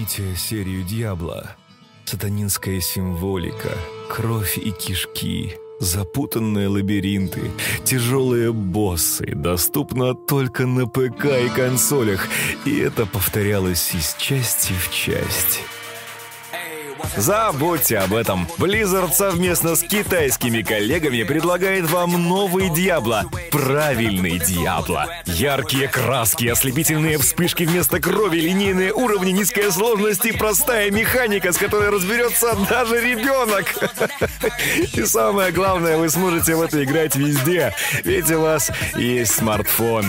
Помните серию «Дьябло»? Сатанинская символика, кровь и кишки, запутанные лабиринты, тяжелые боссы, доступно только на ПК и консолях, и это повторялось из части в часть. Забудьте об этом. Blizzard совместно с китайскими коллегами предлагает вам новый Диабло. Правильный Диабло. Яркие краски, ослепительные вспышки вместо крови, линейные уровни, низкая сложность и простая механика, с которой разберется даже ребенок. И самое главное, вы сможете в это играть везде, ведь у вас есть смартфон.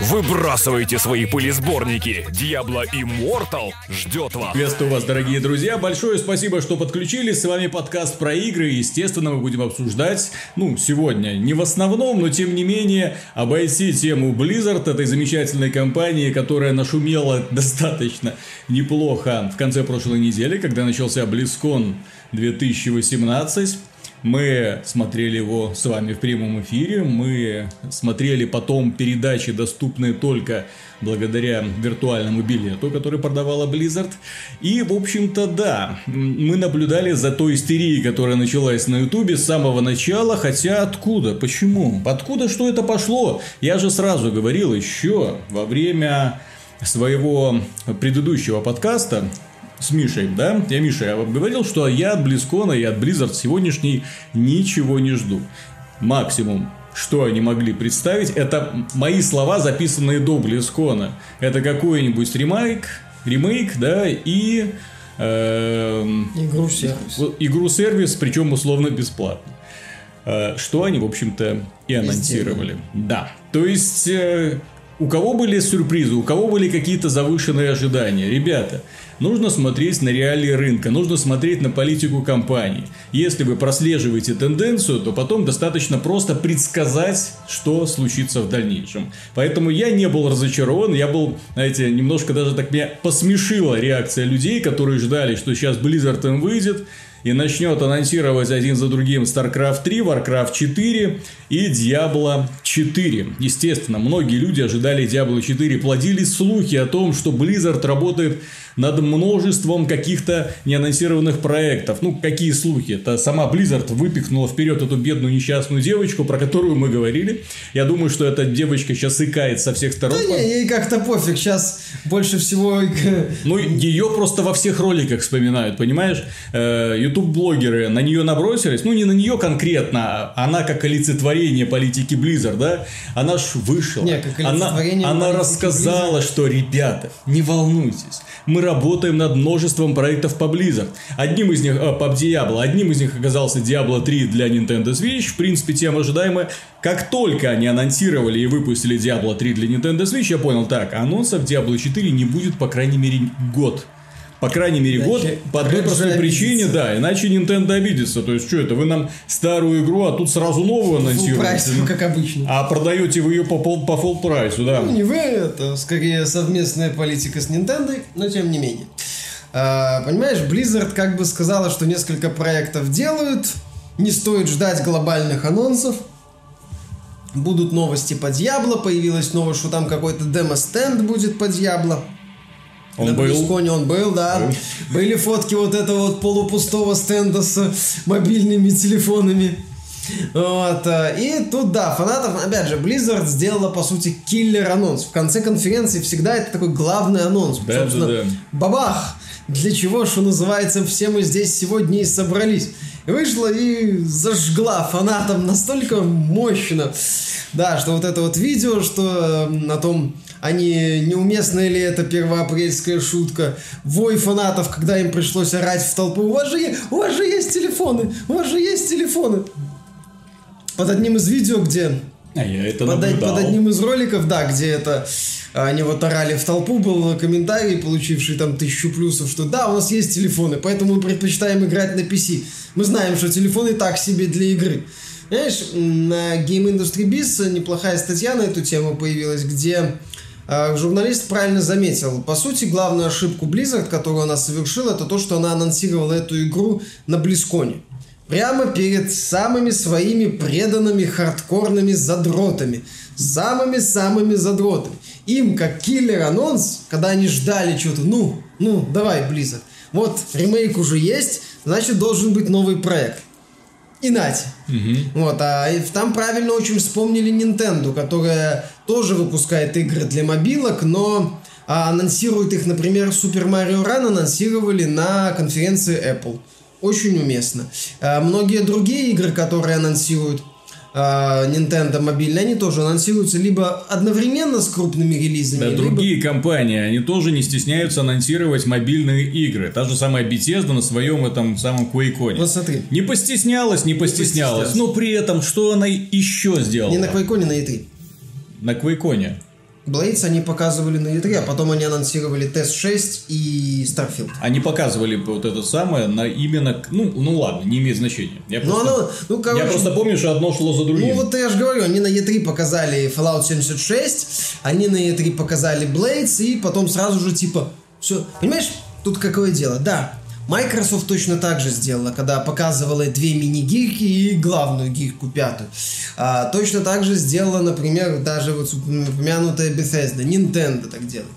Выбрасывайте свои пылесборники. Диабло Immortal ждет вас. Приветствую вас, дорогие друзья. Большое спасибо, что подключились. С вами подкаст про игры. Естественно, мы будем обсуждать, ну, сегодня не в основном, но тем не менее, обойти тему Blizzard, этой замечательной компании, которая нашумела достаточно неплохо в конце прошлой недели, когда начался BlizzCon 2018. Мы смотрели его с вами в прямом эфире, мы смотрели потом передачи, доступные только благодаря виртуальному билету, который продавала Blizzard. И, в общем-то, да, мы наблюдали за той истерией, которая началась на Ютубе с самого начала, хотя откуда, почему, откуда, что это пошло? Я же сразу говорил еще во время своего предыдущего подкаста с Мишей, да? Я Миша, я вам говорил, что я от Близкона и от Blizzard сегодняшней ничего не жду. Максимум, что они могли представить, это мои слова, записанные до Близкона. Это какой-нибудь ремейк, ремейк, да, и... Э, игру-сервис. Игру-сервис, причем условно бесплатно. Э, что они, в общем-то, и анонсировали. Да. То есть, э, у кого были сюрпризы, у кого были какие-то завышенные ожидания? Ребята, Нужно смотреть на реалии рынка, нужно смотреть на политику компаний. Если вы прослеживаете тенденцию, то потом достаточно просто предсказать, что случится в дальнейшем. Поэтому я не был разочарован, я был, знаете, немножко даже так меня посмешила реакция людей, которые ждали, что сейчас Blizzard им выйдет, и начнет анонсировать один за другим StarCraft 3, Warcraft 4 и Diablo 4. Естественно, многие люди ожидали Diablo 4, плодили слухи о том, что Blizzard работает над множеством каких-то неанонсированных проектов. Ну, какие слухи? Это сама Blizzard выпихнула вперед эту бедную несчастную девочку, про которую мы говорили. Я думаю, что эта девочка сейчас икает со всех сторон. Да не, ей как-то пофиг. Сейчас больше всего... Ну, ее просто во всех роликах вспоминают, понимаешь? YouTube-блогеры на нее набросились. Ну, не на нее конкретно. А она как олицетворение политики Blizzard, да? Она ж вышла. Не, как она, она рассказала, Blizzard. что, ребята, не волнуйтесь мы работаем над множеством проектов по Blizzard. Одним из них, э, по Diablo, одним из них оказался Diablo 3 для Nintendo Switch. В принципе, тема ожидаемая. Как только они анонсировали и выпустили Diablo 3 для Nintendo Switch, я понял, так, анонсов Diablo 4 не будет, по крайней мере, год. По крайней мере, год. По одной простой причине, да. Иначе Nintendo обидится. То есть, что это? Вы нам старую игру, а тут сразу новую анонсируете. Прайс, ну, как обычно. А продаете вы ее по, пол, по full прайсу, да. Ну, не вы, это скорее совместная политика с Nintendo, но тем не менее. А, понимаешь, Blizzard как бы сказала, что несколько проектов делают, не стоит ждать глобальных анонсов. Будут новости по Diablo, появилась новость, что там какой-то демо-стенд будет по Diablo. Он на был. он был, да. Был. Были фотки вот этого вот полупустого стенда с мобильными телефонами. Вот. Э, и тут, да, фанатов, опять же, Blizzard сделала, по сути, киллер-анонс. В конце конференции всегда это такой главный анонс. Да, Собственно, да, да. бабах! Для чего, что называется, все мы здесь сегодня и собрались. И вышла и зажгла фанатам настолько мощно. Да, что вот это вот видео, что э, на том а не неуместная ли это первоапрельская шутка. Вой фанатов, когда им пришлось орать в толпу. У вас же, у вас же есть телефоны, у вас же есть телефоны. Под одним из видео, где... А я это под, под одним из роликов, да, где это они вот орали в толпу, был комментарий, получивший там тысячу плюсов, что да, у нас есть телефоны, поэтому мы предпочитаем играть на PC. Мы знаем, что телефоны так себе для игры. Знаешь, на Game Industry Biz неплохая статья на эту тему появилась, где а, журналист правильно заметил. По сути, главную ошибку Blizzard, которую она совершила, это то, что она анонсировала эту игру на Близконе. Прямо перед самыми своими преданными хардкорными задротами. Самыми-самыми задротами. им как киллер анонс, когда они ждали что-то, ну, ну, давай, Blizzard. Вот ремейк уже есть, значит должен быть новый проект. И. Угу. Вот, а там правильно очень вспомнили Nintendo, которая тоже выпускает игры для мобилок, но а, анонсирует их, например, Super Mario Run анонсировали на конференции Apple. Очень уместно. А, многие другие игры, которые анонсируют Nintendo мобильные, они тоже анонсируются либо одновременно с крупными релизами, Да, либо... другие компании, они тоже не стесняются анонсировать мобильные игры. Та же самая Bethesda на своем этом самом QuakeCon. Вот смотри, Не постеснялась, не постеснялась, постеснялась. но при этом что она еще сделала? не на QuakeCon, на E3. На QuakeCon. Blades они показывали на E3, а потом они анонсировали Тест 6 и Starfield. Они показывали вот это самое на именно... Ну, ну ладно, не имеет значения. Я Ну, просто, оно, ну, короче, я просто помню, что одно шло за другим. Ну вот я же говорю, они на E3 показали Fallout 76, они на E3 показали Blades, и потом сразу же типа, все, понимаешь, тут какое дело, да, Microsoft точно так же сделала, когда показывала две мини-гирки и главную гирку пятую. А, точно так же сделала, например, даже вот упомянутая Bethesda, Nintendo так делает.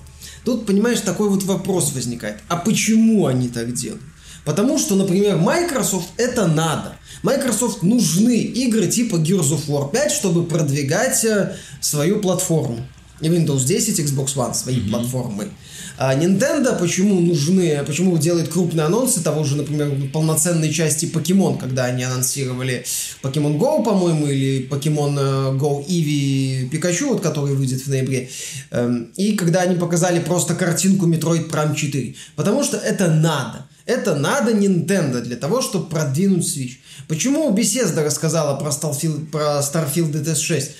Тут, понимаешь, такой вот вопрос возникает. А почему они так делают? Потому что, например, Microsoft это надо. Microsoft нужны игры типа Gears of War 5, чтобы продвигать э, свою платформу. И Windows 10, Xbox One, свои платформы. А Nintendo почему нужны, почему делает крупные анонсы того же, например, полноценной части Pokemon, когда они анонсировали Pokemon Go, по-моему, или Pokemon э, Go Eevee Pikachu, вот, который выйдет в ноябре, Эм, и когда они показали просто картинку Metroid Prime 4. Потому что это надо. Это надо Nintendo для того, чтобы продвинуть Switch. Почему Bethesda рассказала про Starfield, про Starfield DTS 6?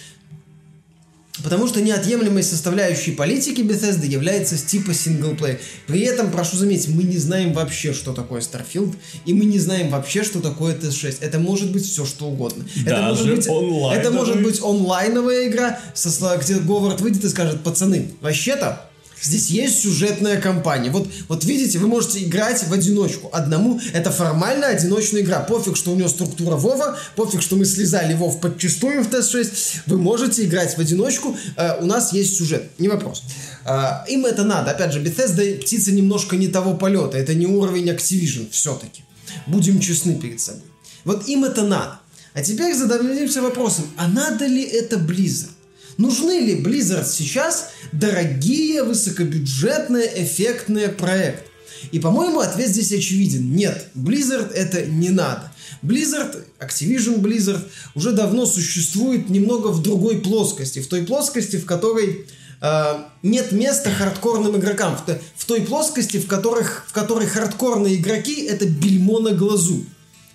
Потому что неотъемлемой составляющей политики Bethesda является типа синглплей. При этом, прошу заметить, мы не знаем вообще, что такое Starfield, и мы не знаем вообще, что такое TS6. Это может быть все, что угодно. это Даже может быть, онлайновый. это может быть онлайновая игра, со, где Говард выйдет и скажет, пацаны, вообще-то Здесь есть сюжетная кампания. Вот, вот видите, вы можете играть в одиночку. Одному это формально одиночная игра. Пофиг, что у него структура Вова, пофиг, что мы слезали Вов подчистую в тест-6. Вы можете играть в одиночку. Э, у нас есть сюжет. Не вопрос. Э, им это надо. Опять же, Bethesda птица немножко не того полета. Это не уровень Activision все-таки. Будем честны перед собой. Вот им это надо. А теперь зададимся вопросом, а надо ли это Blizzard? Нужны ли Blizzard сейчас дорогие, высокобюджетные, эффектные проекты? И, по-моему, ответ здесь очевиден. Нет, Blizzard это не надо. Blizzard, Activision Blizzard уже давно существует немного в другой плоскости. В той плоскости, в которой э, нет места хардкорным игрокам. В, в той плоскости, в, которых, в которой хардкорные игроки это бельмо на глазу.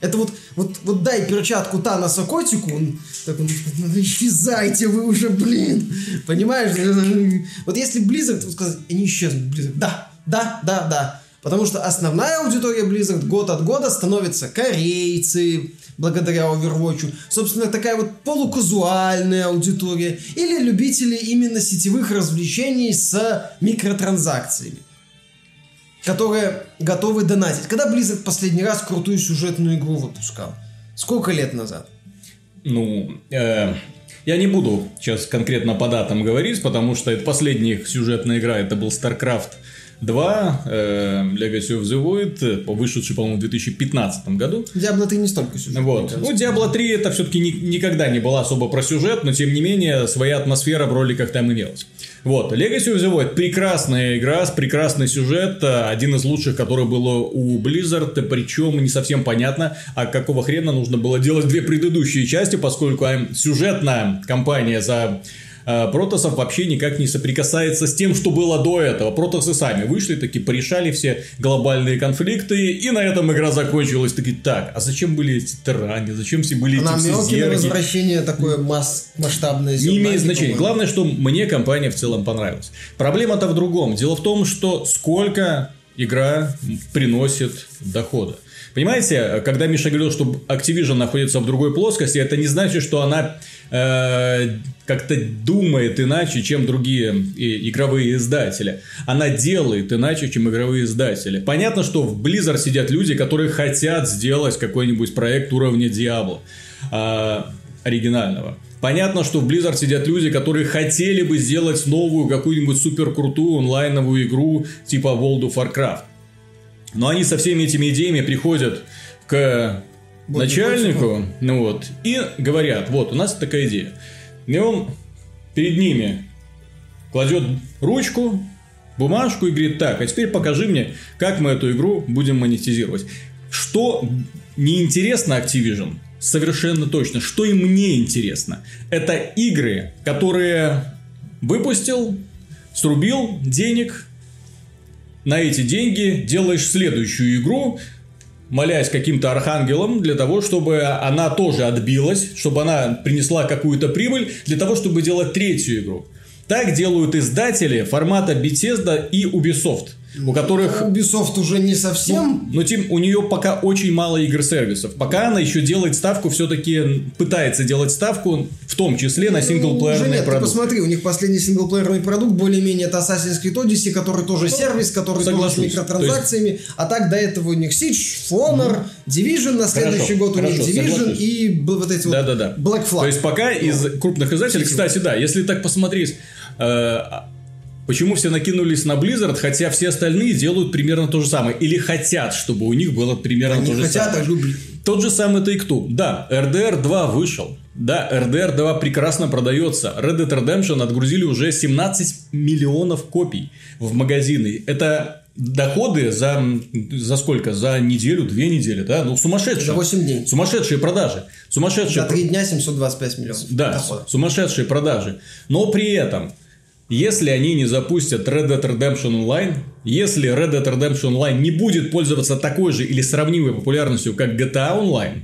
Это вот, вот, вот дай перчатку Таноса котику, он так он, «Ну, исчезайте вы уже, блин. Понимаешь? Вот если Blizzard, вот сказать, они исчезнут, Blizzard. Да, да, да, да. Потому что основная аудитория Blizzard год от года становится корейцы, благодаря Overwatch. Собственно, такая вот полуказуальная аудитория. Или любители именно сетевых развлечений с микротранзакциями которые готовы донатить. Когда Blizzard последний раз крутую сюжетную игру выпускал? Сколько лет назад? Ну, э, я не буду сейчас конкретно по датам говорить, потому что это последняя их сюжетная игра, это был StarCraft 2, э, Legacy of the Void, вышедший, по-моему, в 2015 году. Диабло 3 не столько сюжетная Вот. Ну, Diablo 3 это все-таки никогда не была особо про сюжет, но тем не менее своя атмосфера в роликах там имелась. Вот. Legacy of the Void прекрасная игра с прекрасный сюжет, один из лучших, который было у Blizzard, причем не совсем понятно, а какого хрена нужно было делать две предыдущие части, поскольку сюжетная кампания за э, Протосов вообще никак не соприкасается с тем, что было до этого. Протосы сами вышли, таки порешали все глобальные конфликты, и на этом игра закончилась. Такие, так, а зачем были эти тиране, зачем все были эти все Намеки на зерги? возвращение такое масс масштабное. Не имеет значения. Главное, что мне компания в целом понравилась. Проблема-то в другом. Дело в том, что сколько игра приносит дохода. Понимаете, когда Миша говорил, что Activision находится в другой плоскости, это не значит, что она э, как-то думает иначе, чем другие игровые издатели. Она делает иначе, чем игровые издатели. Понятно, что в Blizzard сидят люди, которые хотят сделать какой-нибудь проект уровня Diablo. А, оригинального. Понятно, что в Blizzard сидят люди, которые хотели бы сделать новую какую-нибудь супер крутую онлайновую игру типа World of Warcraft. Но они со всеми этими идеями приходят к Вот, начальнику, ну вот, и говорят, вот, у нас такая идея. И он перед ними кладет ручку, бумажку и говорит, так, а теперь покажи мне, как мы эту игру будем монетизировать. Что неинтересно Activision, совершенно точно, что и мне интересно, это игры, которые выпустил, срубил денег, на эти деньги делаешь следующую игру, молясь каким-то архангелом для того, чтобы она тоже отбилась, чтобы она принесла какую-то прибыль, для того, чтобы делать третью игру. Так делают издатели формата Bethesda и Ubisoft, у которых Ubisoft уже не совсем... но тем, у нее пока очень мало игр-сервисов. Пока она еще делает ставку, все-таки пытается делать ставку, в том числе на Ну, синглплеерный нет, ты продукт. посмотри, у них последний синглплеерный продукт более-менее это Assassin's Creed Odyssey, который тоже сервис, который тоже с микротранзакциями. А так до этого у них Siege, Honor, Division, на следующий год у них хорошо, Division соглашусь. и вот эти Да-да-да. вот Black Flag. То есть пока из крупных издателей, кстати, да, если так посмотреть, э, почему все накинулись на Blizzard, хотя все остальные делают примерно то же самое, или хотят, чтобы у них было примерно Они то же хотят, самое. а любят. Тот же самый Take-Two. Да, RDR 2 вышел. Да, RDR 2 прекрасно продается. Red Dead Redemption отгрузили уже 17 миллионов копий в магазины. Это доходы за, за сколько? За неделю, две недели, да? Ну, сумасшедшие. За 8 дней. Сумасшедшие продажи. Сумасшедшие За 3 дня 725 миллионов. да, дохода. сумасшедшие продажи. Но при этом, если они не запустят Red Dead Redemption Online, если Red Dead Redemption Online не будет пользоваться такой же или сравнимой популярностью, как GTA Online,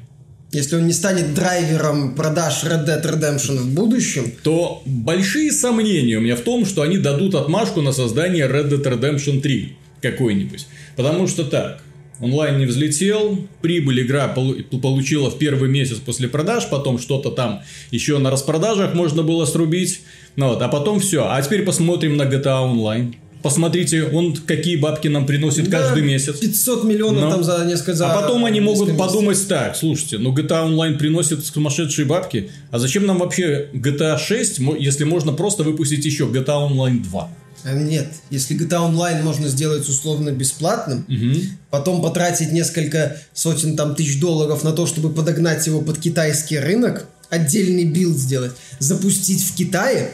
Если он не станет драйвером продаж Red Dead Redemption в будущем, то большие сомнения у меня в том, что они дадут отмашку на создание Red Dead Redemption 3 какой-нибудь. Потому что так, онлайн не взлетел, прибыль игра полу- получила в первый месяц после продаж, потом что-то там еще на распродажах можно было срубить, ну вот, а потом все. А теперь посмотрим на GTA Online. Посмотрите, он какие бабки нам приносит каждый да, месяц. 500 миллионов Но- там за несколько за А потом они могут месяцев. подумать так, слушайте, ну GTA Online приносит сумасшедшие бабки, а зачем нам вообще GTA 6, мо- если можно просто выпустить еще GTA Online 2? А Нет, если GTA Online можно сделать условно бесплатным, потом потратить несколько сотен там тысяч долларов на то, чтобы подогнать его под китайский рынок, отдельный билд сделать, запустить в Китае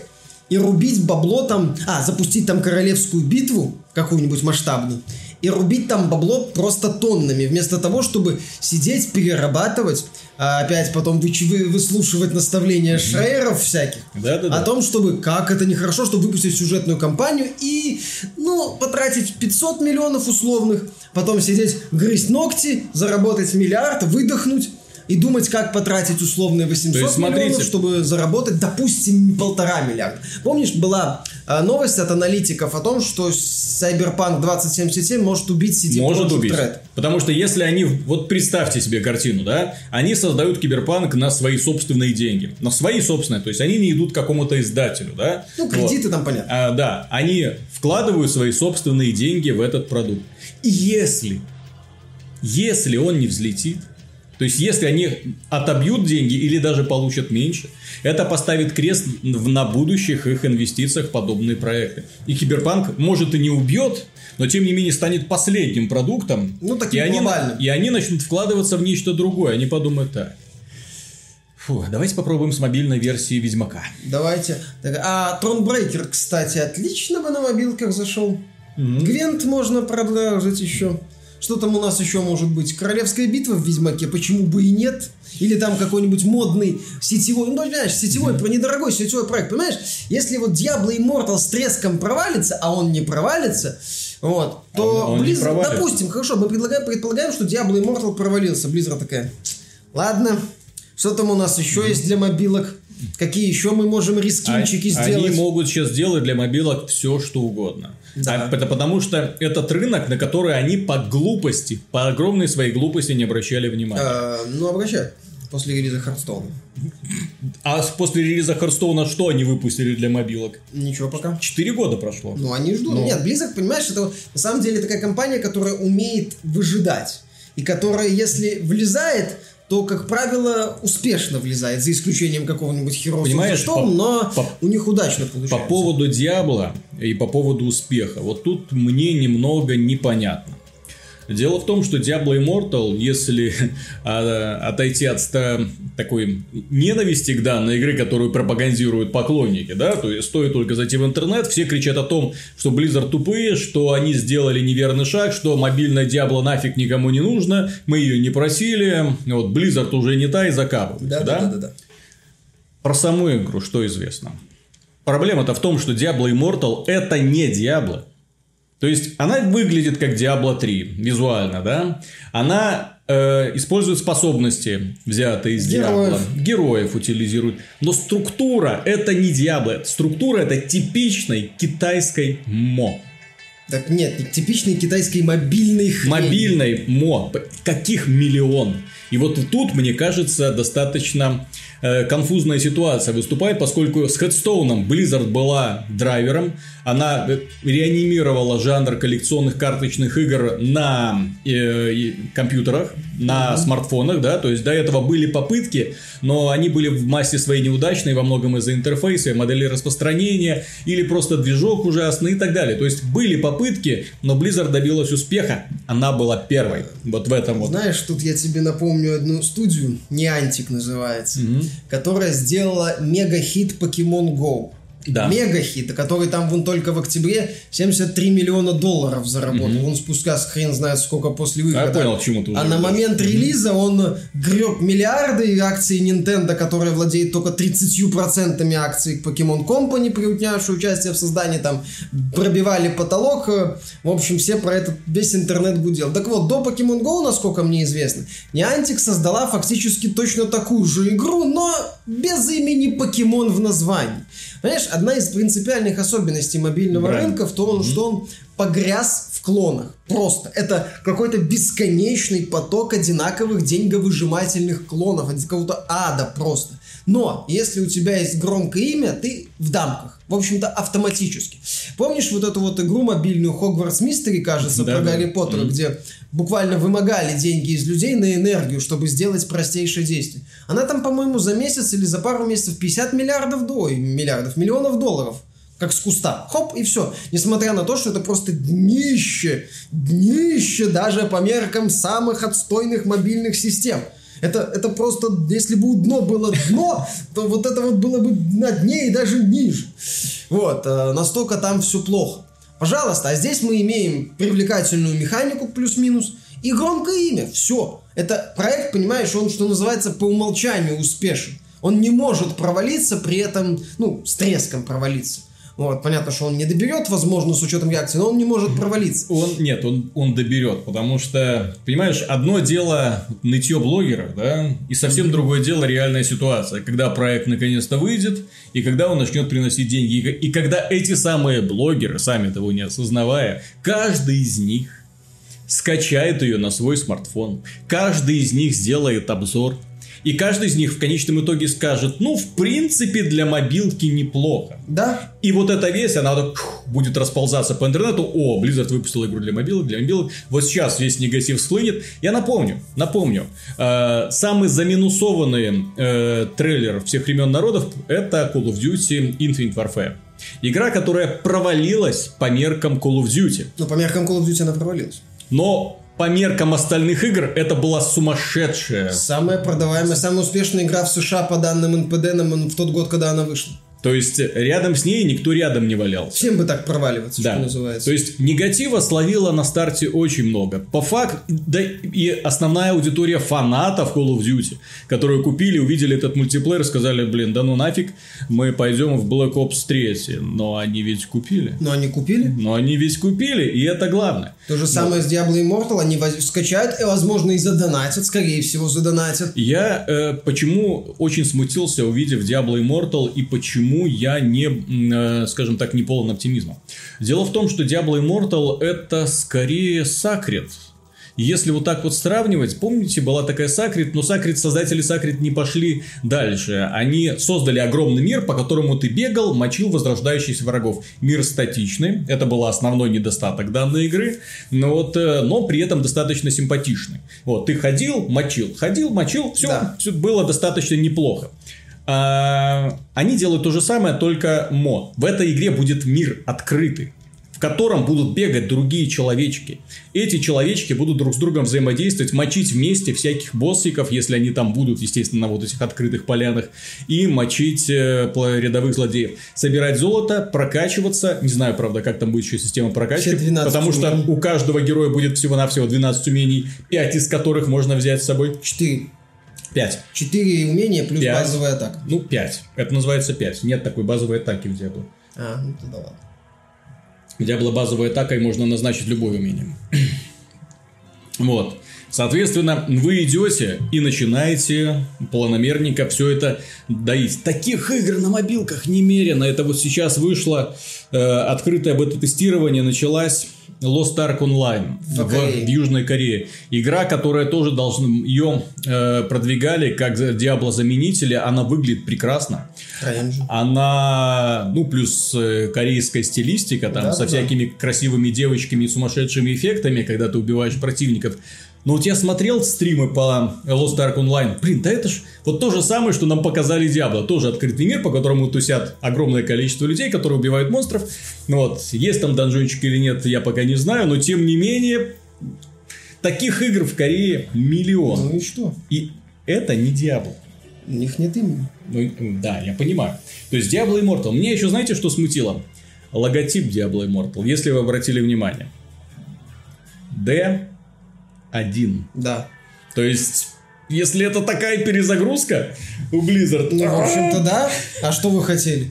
и рубить бабло там, а, запустить там королевскую битву какую-нибудь масштабную, и рубить там бабло просто тоннами, вместо того, чтобы сидеть, перерабатывать, а опять потом выч- вы- выслушивать наставления шрейеров всяких, Да-да-да. о том, чтобы как это нехорошо, чтобы выпустить сюжетную кампанию и, ну, потратить 500 миллионов условных, потом сидеть, грызть ногти, заработать миллиард, выдохнуть и думать, как потратить условные 800 То есть, смотрите. миллионов, чтобы заработать, допустим, полтора миллиарда. Помнишь, была а, новость от аналитиков о том, что Cyberpunk 2077 может убить CD Может убить. Red. Потому что если они, вот представьте себе картину, да, они создают киберпанк на свои собственные деньги. На свои собственные, то есть они не идут к какому-то издателю, да. Ну, Вот. кредиты там понятно. А, да, они вкладывают свои собственные деньги в этот продукт. И если, если он не взлетит, то есть если они отобьют деньги или даже получат меньше, это поставит крест в- на будущих их инвестициях в подобные проекты. И Киберпанк, может, и не убьет, но тем не менее станет последним продуктом. Ну, таким и они, и они начнут вкладываться в нечто другое. Они подумают так. Фу, давайте попробуем с мобильной версии Ведьмака. Давайте. Так, а Тронбрейкер, кстати, отлично бы на мобилках зашел. Гвент можно продолжить еще. Что там у нас еще может быть? Королевская битва в Ведьмаке, почему бы и нет? Или там какой-нибудь модный сетевой, ну, понимаешь, сетевой, про недорогой сетевой проект, понимаешь? Если вот Diablo Immortal с треском провалится, а он не провалится, вот, то он- он не Blizzard- допустим, хорошо, мы предлагаем, предполагаем, что Diablo Immortal провалился. Blizzard такая, ладно, что там у нас еще есть для мобилок? Какие еще мы можем рискинчики А- сделать? Они могут сейчас сделать для мобилок все, что угодно. Да. А это потому что этот рынок, на который они по глупости, по огромной своей глупости не обращали внимания. А, ну, обращай. После релиза Hearthstone а. А после релиза Hearthstone а что они выпустили для мобилок? Ничего пока. Четыре года прошло. Ну, они ждут. Ну. Нет, Blizzard, понимаешь, это на самом деле такая компания, которая умеет выжидать. И которая, если влезает, то, как правило, успешно влезает, за исключением какого-нибудь Heroes Понимаешь, Storm, по- но по- у них удачно получается. По поводу Диабло и по поводу успеха, вот тут мне немного непонятно. Дело в том, что Diablo Immortal, если а, отойти от такой ненависти к данной игры, которую пропагандируют поклонники, да, то есть стоит только зайти в интернет, все кричат о том, что Blizzard тупые, что они сделали неверный шаг, что мобильная Diablo нафиг никому не нужно, мы ее не просили, вот Blizzard уже не та и закапывается, Да, да, да, да, да. про саму игру что известно? Проблема-то в том, что Diablo Immortal это не Diablo. То есть она выглядит как Diablo 3 визуально, да? Она э, использует способности, взятые из Героев. Diablo. Героев утилизирует. Но структура это не Diablo. Структура это типичной китайской мо. Так нет, типичный китайский мобильный хрень. Мобильной мо. Каких миллион? И вот тут, мне кажется, достаточно э, конфузная ситуация выступает, поскольку с Headstone Blizzard была драйвером, она э, реанимировала жанр коллекционных карточных игр на э, компьютерах, на смартфонах, да, то есть до этого были попытки, но они были в массе своей неудачные, во многом из-за интерфейса, модели распространения, или просто движок ужасный и так далее. То есть были попытки, но Blizzard добилась успеха, она была первой. Вот в этом вот. Знаешь, тут я тебе напомню одну студию, Niantic называется, которая сделала мега-хит Pokemon Go. Да. Мега-хит, который там вон только в октябре 73 миллиона долларов заработал. Он спустя хрен знает сколько после выхода. Я понял, к чему ты А на момент релиза он греб миллиарды акций Nintendo, которая владеет только 30% акций Pokemon Company, приутнявшие участие в создании, там пробивали потолок. В общем, все про этот весь интернет гудел. Так вот, до Pokemon Go, насколько мне известно, Niantic создала фактически точно такую же игру, но без имени Pokemon в названии. Понимаешь, одна из принципиальных особенностей мобильного Бренд. рынка в том, что он погряз в клонах. Просто. Это какой-то бесконечный поток одинаковых деньговыжимательных клонов, от какого-то ада просто. Но, если у тебя есть громкое имя, ты в дамках. В общем-то, автоматически. Помнишь вот эту вот игру мобильную Hogwarts Mystery, кажется, Да, про да. Гарри Поттера, Мгм. где буквально вымогали деньги из людей на энергию, чтобы сделать простейшее действие. Она там, по-моему, за месяц или за пару месяцев 50 миллиардов, до... ой, миллиардов, миллионов долларов как с куста. Хоп, и все. Несмотря на то, что это просто днище, днище даже по меркам самых отстойных мобильных систем. Это, это просто, если бы дно было дно, то вот это вот было бы на дне и даже ниже. Вот, э, настолько там все плохо. Пожалуйста, а здесь мы имеем привлекательную механику плюс-минус и громкое имя. Все. Это проект, понимаешь, он, что называется, по умолчанию успешен. Он не может провалиться, при этом, ну, с треском провалиться. Вот, понятно, что он не доберет, возможно, с учетом реакции, но он не может провалиться. Он, нет, он, он доберет, потому что, понимаешь, одно дело нытье блогеров, да, и совсем другое дело реальная ситуация, когда проект наконец-то выйдет, и когда он начнет приносить деньги, и, и когда эти самые блогеры, сами того не осознавая, каждый из них скачает ее на свой смартфон, каждый из них сделает обзор, и каждый из них в конечном итоге скажет, ну, в принципе, для мобилки неплохо. Да, И вот эта весть, она фух, будет расползаться по интернету. О, Blizzard выпустил игру для мобилок, для мобилок. Вот сейчас весь негатив всхлынет. Я напомню, напомню. э, самый заминусованный э, трейлер всех времен народов это Call of Duty Infinite Warfare. Игра, которая провалилась по меркам Call of Duty. но по меркам Call of Duty она провалилась. Но по меркам остальных игр это была сумасшедшая. Самая продаваемая, самая успешная игра в США по данным НПД в тот год, когда она вышла. То есть рядом с ней никто рядом не валялся. Всем бы так проваливаться, Да. что называется. То есть негатива словила на старте очень много. По факту, да и основная аудитория фанатов Call of Duty, которые купили, увидели этот мультиплеер, сказали, блин, да ну нафиг, мы пойдем в Black Ops 3. Но они ведь купили. Но они купили. Но они ведь купили, и это главное. То же самое с Diablo Immortal. Они скачают и, возможно, и задонатят. Скорее всего, задонатят. Я э, почему очень смутился, увидев Diablo Immortal, и почему я не, э, скажем так, не полон оптимизма. Дело в том, что Diablo Immortal это скорее Sacred. Если вот так вот сравнивать, помните, была такая Сакрит, но Сакрит, создатели Сакрит не пошли дальше. Они создали огромный мир, по которому ты бегал, мочил возрождающихся врагов. Мир статичный, это был основной недостаток данной игры, но, вот, э, но при этом достаточно симпатичный. Вот, ты ходил, мочил, ходил, мочил, все, Да. все было достаточно неплохо. А, они делают то же самое, только мод. В этой игре будет мир открытый, в котором будут бегать другие человечки. Эти человечки будут друг с другом взаимодействовать, мочить вместе всяких боссиков, если они там будут, естественно, на вот этих открытых полянах, и мочить э, рядовых злодеев. Собирать золото, прокачиваться. Не знаю, правда, как там будет еще система прокачки. Все 12 Потому что умений. у каждого героя будет всего-навсего 12 умений, 5 из которых можно взять с собой. Четыре. 5. Четыре умения плюс Пять. базовая атака. Ну, 5. Это называется 5. Нет такой базовой атаки в Диабло. А, ну тогда ладно. В Диабло базовой атакой можно назначить любое умение. Вот. Соответственно, вы идете и начинаете планомерненько все это доить. Таких игр на мобилках немерено. Это вот сейчас вышло э, открытое бета-тестирование, началась Lost Ark Online В в, Южной Корее. Игра, которая тоже должна... Ее э, продвигали как Диабло заменители. Она выглядит прекрасно. Же. Она, ну, плюс э, корейская стилистика, там, Да, со да. всякими красивыми девочками и сумасшедшими эффектами, когда ты убиваешь противников. Но вот я смотрел стримы по Lost Ark Online. Блин, да это ж вот то же самое, что нам показали Диабло. Тоже открытый мир, по которому тусят огромное количество людей, которые убивают монстров. Ну Вот, есть там данжончик или нет, я пока не знаю, но тем не менее, таких игр в Корее миллион. Ну и что? И это не Диабло. У них нет имени. Ну, да, я понимаю. То есть Diablo Immortal. Мне еще знаете, что смутило? Логотип Diablo Immortal, если вы обратили внимание. D1. Да. То есть, если это такая перезагрузка у Blizzard... Ну, в общем-то, да. А что вы хотели?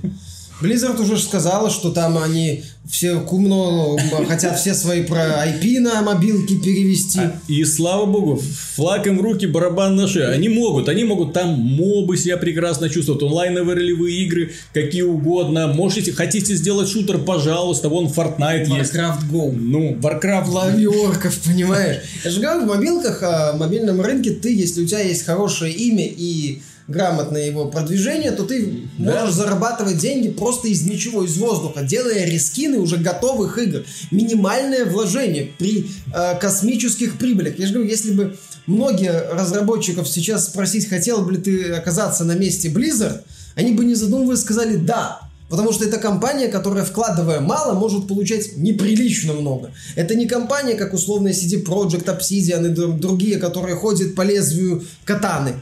Blizzard уже сказала, что там они все кумно хотят все свои про IP на мобилки перевести. И слава богу, флаг им в руки, барабан на шею. Они могут, они могут там мобы себя прекрасно чувствуют, онлайновые ролевые игры, какие угодно. Можете, хотите сделать шутер, пожалуйста, вон Fortnite есть. Warcraft Go. Ну, Warcraft Лови орков, понимаешь? Я же говорю, в мобилках, а, в мобильном рынке ты, если у тебя есть хорошее имя и грамотное его продвижение, то ты Да. можешь зарабатывать деньги просто из ничего, из воздуха, делая рескины уже готовых игр. Минимальное вложение при э, космических прибылях. Я же говорю, если бы многие разработчиков сейчас спросить, хотел бы ли ты оказаться на месте Blizzard, они бы не задумываясь сказали «да». Потому что это компания, которая, вкладывая мало, может получать неприлично много. Это не компания, как условная CD Projekt, Obsidian и дру- другие, которые ходят по лезвию катаны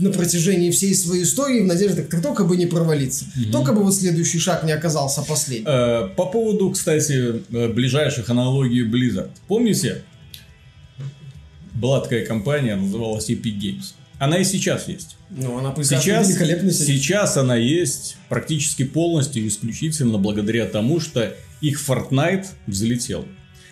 на протяжении всей своей истории в надежде, так только бы не провалиться. Только бы вот следующий шаг не оказался последним. Э, По поводу, кстати, э, ближайших аналогий Blizzard. Помните? Была такая компания, называлась Epic Games. Она и сейчас есть. Ну, она Сейчас, великолепно сидит. сейчас она есть практически полностью исключительно благодаря тому, что их Fortnite взлетел.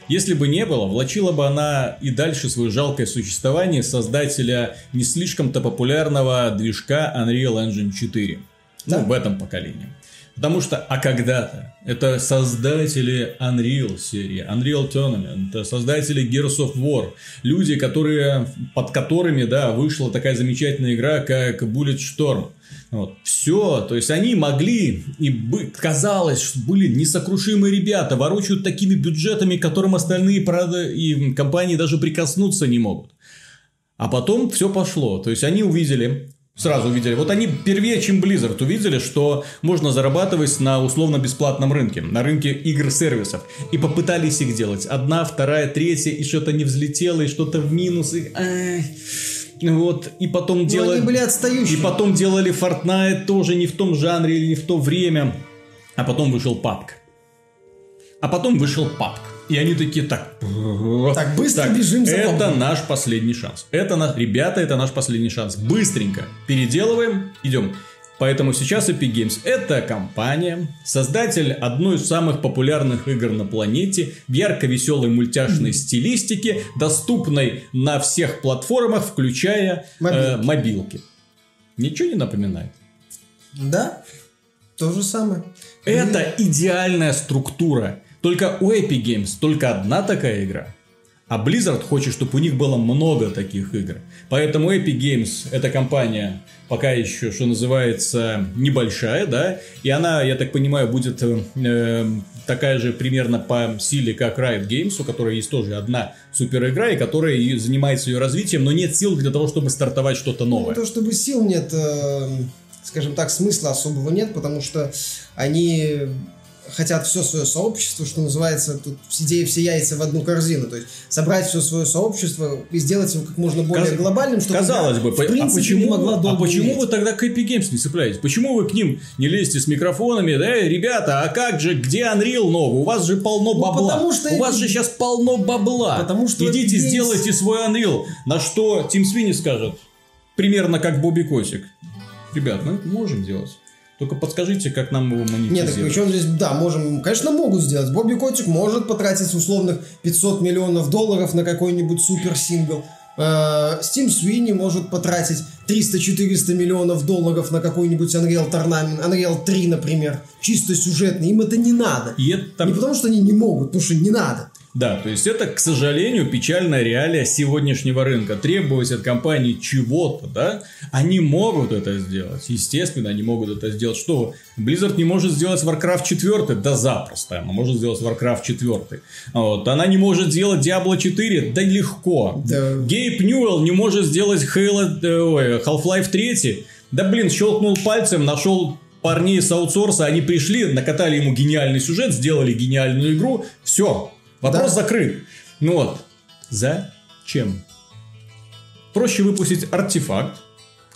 Если бы не было, влачила бы она и дальше свое жалкое существование создателя не слишком-то популярного движка Unreal Engine 4. Да. Ну, в этом поколении. Потому что, а когда-то, это создатели Unreal серии, Unreal Tournament, создатели Gears of War, люди, которые, под которыми, да, вышла такая замечательная игра, как Bulletstorm. Вот. Все, то есть они могли, и бы, казалось, что были несокрушимые ребята, ворочают такими бюджетами, к которым остальные правда, и компании даже прикоснуться не могут. А потом все пошло. То есть они увидели, сразу увидели, вот они первее, чем Blizzard, увидели, что можно зарабатывать на условно-бесплатном рынке, на рынке игр-сервисов. И попытались их делать. Одна, вторая, третья, и что-то не взлетело, и что-то в минус. И... Вот, и потом Но делали... они были И отстающие. потом делали Fortnite тоже не в том жанре или не в то время. А потом вышел PUBG. А потом вышел PUBG. И они такие, так... Так, быстро бежим за Это PUBG. наш последний шанс. Это на... Ребята, это наш последний шанс. Быстренько переделываем, идем. Поэтому сейчас Epic Games это компания, создатель одной из самых популярных игр на планете, в ярко-веселой мультяшной стилистике, доступной на всех платформах, включая э, Мобилки. мобилки. Ничего не напоминает? Да, то же самое. Это идеальная структура. Только у Epic Games только одна такая игра. А Blizzard хочет, чтобы у них было много таких игр. Поэтому Epic Games – это компания пока еще, что называется, небольшая, да, и она, я так понимаю, будет э, такая же примерно по силе, как Riot Games, у которой есть тоже одна супер игра, и которая занимается ее развитием, но нет сил для того, чтобы стартовать что-то новое. Ну, то, чтобы сил нет, э, скажем так, смысла особого нет, потому что они хотят все свое сообщество, что называется, тут идея все яйца в одну корзину. То есть собрать все свое сообщество и сделать его как можно более Каз... глобальным, чтобы Казалось бы, в принципе, а почему, не могла а почему вы тогда к Epic Games не цепляетесь? Почему вы к ним не лезете с микрофонами? Да, ребята, а как же, где Unreal новый? У вас же полно ну, бабла. Потому что У вас же сейчас полно бабла. Потому что Идите, Games... сделайте свой Unreal. На что Тим Свини скажет, примерно как Бобби Косик. Ребят, мы это можем делать. Только подскажите, как нам его монетизировать. Нет, так причем здесь, да, можем, конечно, могут сделать. Бобби Котик может потратить условных 500 миллионов долларов на какой-нибудь супер сингл. Стим Свини может потратить 300-400 миллионов долларов на какой-нибудь Unreal Tournament, Unreal 3, например, чисто сюжетный. Им это не надо. И это... Не потому, что они не могут, потому что не надо. Да, то есть это, к сожалению, печальная реалия сегодняшнего рынка. Требовать от компании чего-то, да, они могут это сделать. Естественно, они могут это сделать. Что? Blizzard не может сделать Warcraft 4? Да запросто. Она может сделать Warcraft 4. Вот. Она не может сделать Diablo 4? Да легко. Да. Гейб Ньюэлл не может сделать Halo, э, Half-Life 3? Да блин, щелкнул пальцем, нашел парней с аутсорса, они пришли, накатали ему гениальный сюжет, сделали гениальную игру, все, Вопрос да. закрыт. Ну вот, зачем? Проще выпустить артефакт,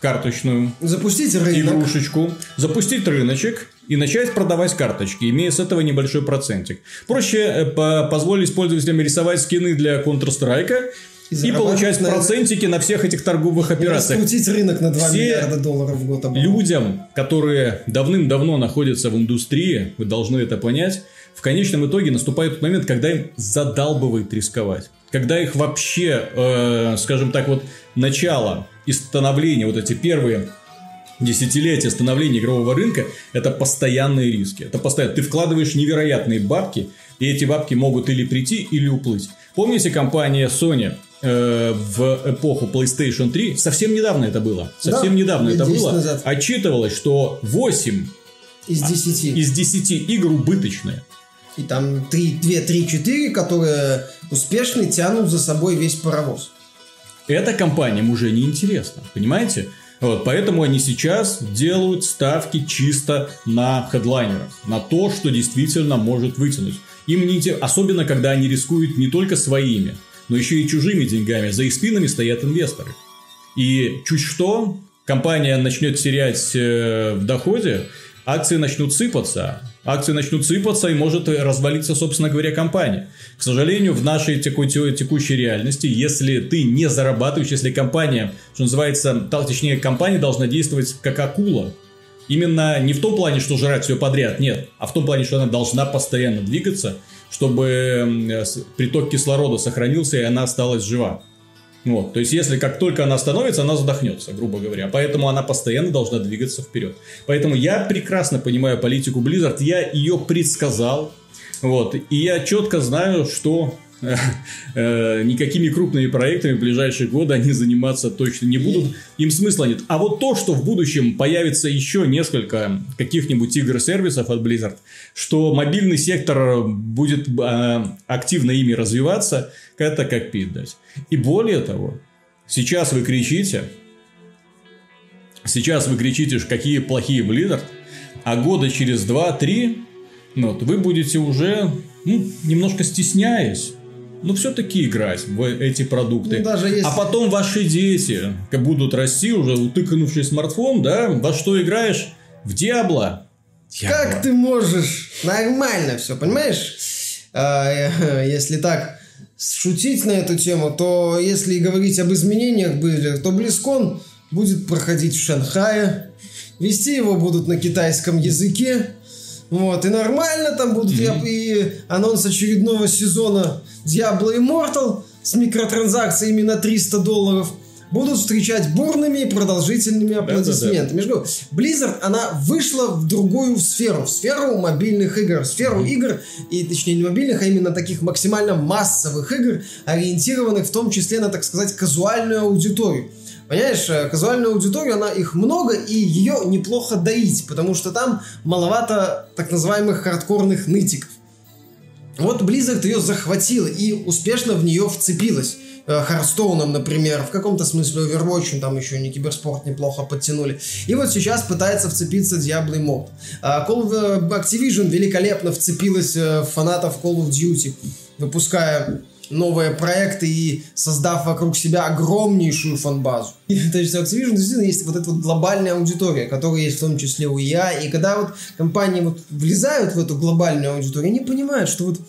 карточную запустить рынок. игрушечку, запустить рыночек и начать продавать карточки, имея с этого небольшой процентик. Проще э, по позволить пользователям рисовать скины для Counter-Strike и, и получать на... процентики на всех этих торговых операциях. Раскрутить рынок на 2 Все миллиарда долларов в год. Людям, которые давным-давно находятся в индустрии, вы должны это понять, в конечном итоге наступает тот момент, когда им задалбывает рисковать. Когда их вообще, э, скажем так, вот начало и становление, вот эти первые десятилетия становления игрового рынка – это постоянные риски. Это постоянно. Ты вкладываешь невероятные бабки, и эти бабки могут или прийти, или уплыть. Помните компания Sony э, в эпоху PlayStation 3? Совсем недавно это было. Совсем да, недавно это было. Назад. Отчитывалось, что 8 из 10. из 10 игр убыточные. И там 3, 2, 3, 4, которые успешно тянут за собой весь паровоз. Это компаниям уже не интересно, понимаете? Вот, поэтому они сейчас делают ставки чисто на хедлайнеров, на то, что действительно может вытянуть. Им не интересно, особенно когда они рискуют не только своими, но еще и чужими деньгами. За их спинами стоят инвесторы. И чуть что, компания начнет терять э, в доходе, акции начнут сыпаться, акции начнут сыпаться и может развалиться, собственно говоря, компания. К сожалению, в нашей теку, текущей реальности, если ты не зарабатываешь, если компания, что называется, точнее, компания должна действовать как акула, Именно не в том плане, что жрать все подряд, нет, а в том плане, что она должна постоянно двигаться, чтобы приток кислорода сохранился и она осталась жива. Вот, то есть, если как только она остановится, она задохнется, грубо говоря. Поэтому она постоянно должна двигаться вперед. Поэтому я прекрасно понимаю политику Blizzard, я ее предсказал. Вот, и я четко знаю, что никакими крупными проектами в ближайшие годы они заниматься точно не будут. Им смысла нет. А вот то, что в будущем появится еще несколько каких-нибудь игр-сервисов от Blizzard, что мобильный сектор будет э, активно ими развиваться, это как пить. И более того, сейчас вы кричите, сейчас вы кричите, какие плохие Blizzard, а года через 2-3 ну, вот, вы будете уже ну, немножко стесняясь ну, все-таки играть в эти продукты. Ну, даже если... А потом ваши дети будут расти уже, утыканувший смартфон, да? Во что играешь? В Диабло. Как ты можешь? Нормально все, понимаешь? А, если так шутить на эту тему, то если говорить об изменениях то Близкон будет проходить в Шанхае. Вести его будут на китайском языке. Вот, и нормально там будут mm-hmm. и анонс очередного сезона Diablo Immortal с микротранзакциями на 300 долларов. будут встречать бурными и продолжительными аплодисментами. Да, да, да. Blizzard, она вышла в другую сферу, в сферу мобильных игр, в сферу mm-hmm. игр, и точнее не мобильных, а именно таких максимально массовых игр, ориентированных в том числе на, так сказать, казуальную аудиторию. Понимаешь, э, казуальную аудиторию, она их много, и ее неплохо доить, потому что там маловато так называемых хардкорных нытиков. Вот Blizzard ее захватила и успешно в нее вцепилась. Харстоуном, например, в каком-то смысле Overwatch, там еще не киберспорт неплохо подтянули. И вот сейчас пытается вцепиться Diablo Immortal. Call of Activision великолепно вцепилась в фанатов Call of Duty, выпуская новые проекты и создав вокруг себя огромнейшую фан-базу. То есть у Activision действительно есть вот эта вот глобальная аудитория, которая есть в том числе у EA, и когда вот компании вот влезают в эту глобальную аудиторию, они понимают, что вот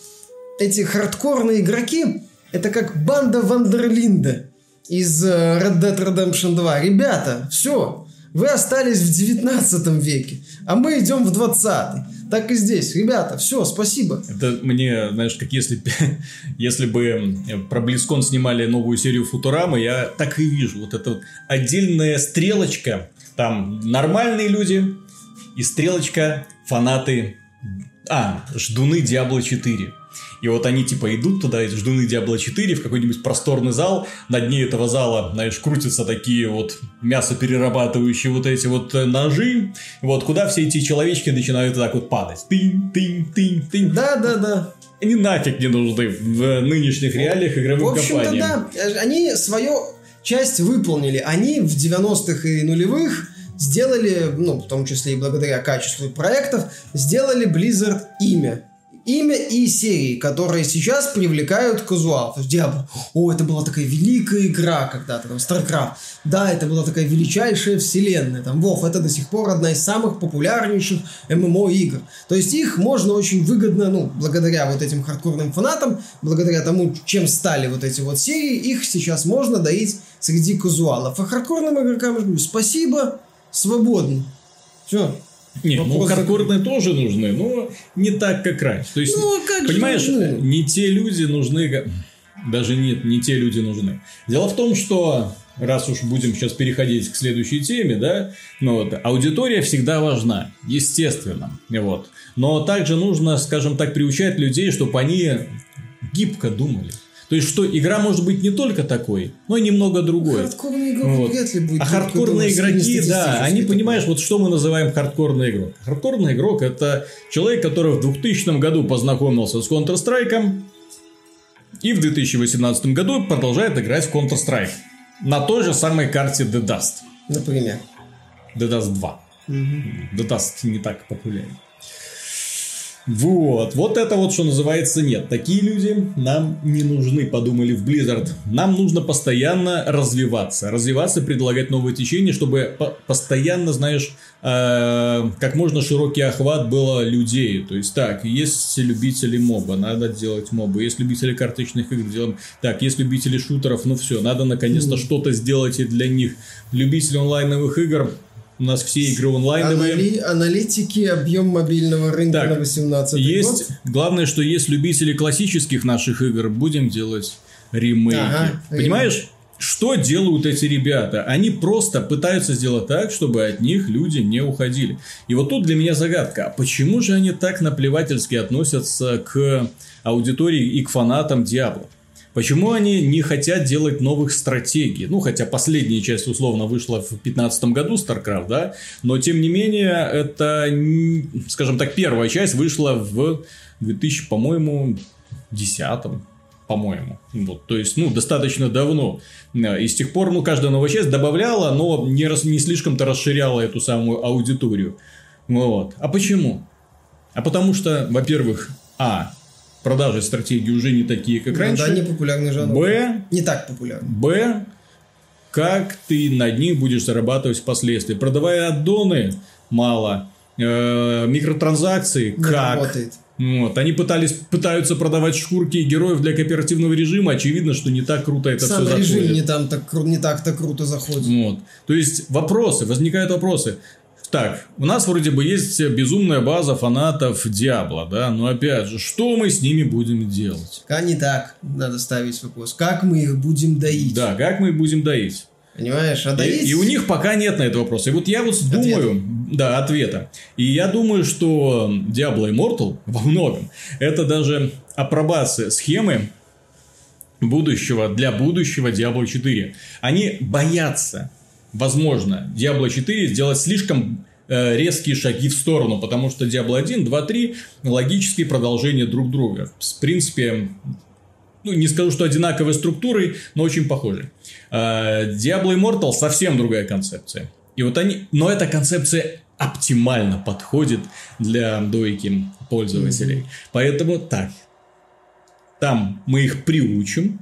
эти хардкорные игроки это как банда Вандерлинда из э, Red Dead Redemption 2. Ребята, все, вы остались в 19 веке, а мы идем в 20 так и здесь. Ребята, все, спасибо. Это мне, знаешь, как если, если бы про Близкон снимали новую серию Футурамы, я так и вижу. Вот эта вот отдельная стрелочка. Там нормальные люди и стрелочка фанаты... А, ждуны Диабло 4. И вот они типа идут туда, эти ждуны Диабло 4, в какой-нибудь просторный зал. На дне этого зала, знаешь, крутятся такие вот мясоперерабатывающие вот эти вот э, ножи. Вот куда все эти человечки начинают так вот падать. Тынь, тынь, тынь, тынь. Да, да, да. Они нафиг не нужны в нынешних реалиях игровым в компаниям. да. Они свою часть выполнили. Они в 90-х и нулевых сделали, ну, в том числе и благодаря качеству проектов, сделали Blizzard имя имя и серии, которые сейчас привлекают казуал. То есть Diablo, о, это была такая великая игра когда-то, там, StarCraft. Да, это была такая величайшая вселенная. Там, Вов, это до сих пор одна из самых популярнейших ММО игр. То есть их можно очень выгодно, ну, благодаря вот этим хардкорным фанатам, благодаря тому, чем стали вот эти вот серии, их сейчас можно доить среди казуалов. А хардкорным игрокам я говорю, спасибо, свободно. Все, нет, Вопрос ну хардкорные тоже нужны, но не так, как раньше. То есть, ну, а как понимаешь, нужны? не те люди нужны, даже нет, не те люди нужны. Дело в том, что раз уж будем сейчас переходить к следующей теме, да, ну вот, аудитория всегда важна, естественно, вот. Но также нужно, скажем так, приучать людей, чтобы они гибко думали. То есть, что игра может быть не только такой, но и немного другой. Хардкорный игрок вот. вряд ли будет. А хардкорные игроки, да, они понимаешь, вот что мы называем хардкорный игрок. Хардкорный игрок – это человек, который в 2000 году познакомился с Counter-Strike и в 2018 году продолжает играть в Counter-Strike. На той же самой карте The Dust. Например? The Dust 2. Угу. The Dust не так популярен. Вот, вот это вот, что называется, нет. Такие люди нам не нужны, подумали в Blizzard. Нам нужно постоянно развиваться. Развиваться, предлагать новые течения, чтобы по постоянно, знаешь, э как можно широкий охват было людей. То есть, так, есть любители моба, надо делать мобы. Есть любители карточных игр, делаем. Так, есть любители шутеров, ну все, надо наконец-то что-то сделать и для них. Любители онлайновых игр, у нас все игры онлайновые. Анали... Аналитики, объем мобильного рынка так, на 18 есть, год. Главное, что есть любители классических наших игр, будем делать ремейки. Ага, Понимаешь? Ремейк. Что делают эти ребята? Они просто пытаются сделать так, чтобы от них люди не уходили. И вот тут для меня загадка. А почему же они так наплевательски относятся к аудитории и к фанатам Диабло? Почему они не хотят делать новых стратегий? Ну, хотя последняя часть условно вышла в 2015 году, StarCraft, да? Но, тем не менее, это, скажем так, первая часть вышла в 2000, по-моему, 10 по-моему. Вот, то есть, ну, достаточно давно. И с тех пор, ну, каждая новая часть добавляла, но не, рас, не слишком-то расширяла эту самую аудиторию. Вот. А почему? А потому что, во-первых, а, продажи стратегии уже не такие, как раньше. Да, не популярный жанр. Б. Не так популярный. Б. Как ты на них будешь зарабатывать впоследствии? Продавая аддоны мало. Э, микротранзакции не как? Работает. Вот. Они пытались, пытаются продавать шкурки героев для кооперативного режима. Очевидно, что не так круто это Сам все режим заходит. не, там так, не так-то круто заходит. Вот. То есть, вопросы, возникают вопросы. Так, у нас вроде бы есть безумная база фанатов Диабло, да, но опять же, что мы с ними будем делать? А не так, надо ставить вопрос. Как мы их будем доить? Да, как мы их будем доить? Понимаешь, а И, доить... и у них пока нет на этот вопрос. И вот я вот думаю, да, ответа. И я думаю, что Diablo Immortal во многом это даже апробация схемы будущего для будущего Diablo 4. Они боятся, возможно, Diablo 4 сделать слишком э, резкие шаги в сторону, потому что Diablo 1, 2, 3 логические продолжения друг друга. В принципе, ну, не скажу, что одинаковой структурой, но очень похожи. А, Diablo Immortal совсем другая концепция. И вот они, но эта концепция оптимально подходит для дойки пользователей. Поэтому так, там мы их приучим,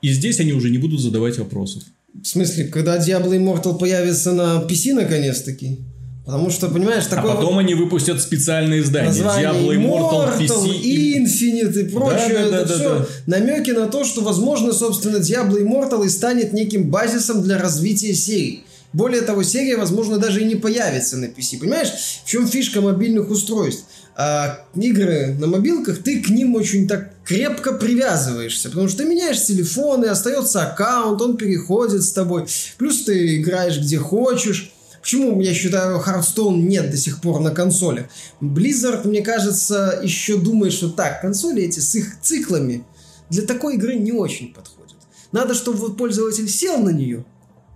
и здесь они уже не будут задавать вопросов. В смысле, когда Diablo Immortal появится на PC наконец-таки? Потому что, понимаешь, А такое потом вот они выпустят специальные издания. Diablo Immortal, PC. и- Infinite и прочее. Да, да, это да, все да. намеки на то, что, возможно, собственно, Diablo Immortal и станет неким базисом для развития серии. Более того, серия, возможно, даже и не появится на PC. Понимаешь, в чем фишка мобильных устройств? А игры на мобилках, ты к ним очень так крепко привязываешься, потому что ты меняешь телефон, и остается аккаунт, он переходит с тобой. Плюс ты играешь где хочешь. Почему, я считаю, Hearthstone нет до сих пор на консолях? Blizzard, мне кажется, еще думает, что так, консоли эти с их циклами для такой игры не очень подходят. Надо, чтобы вот пользователь сел на нее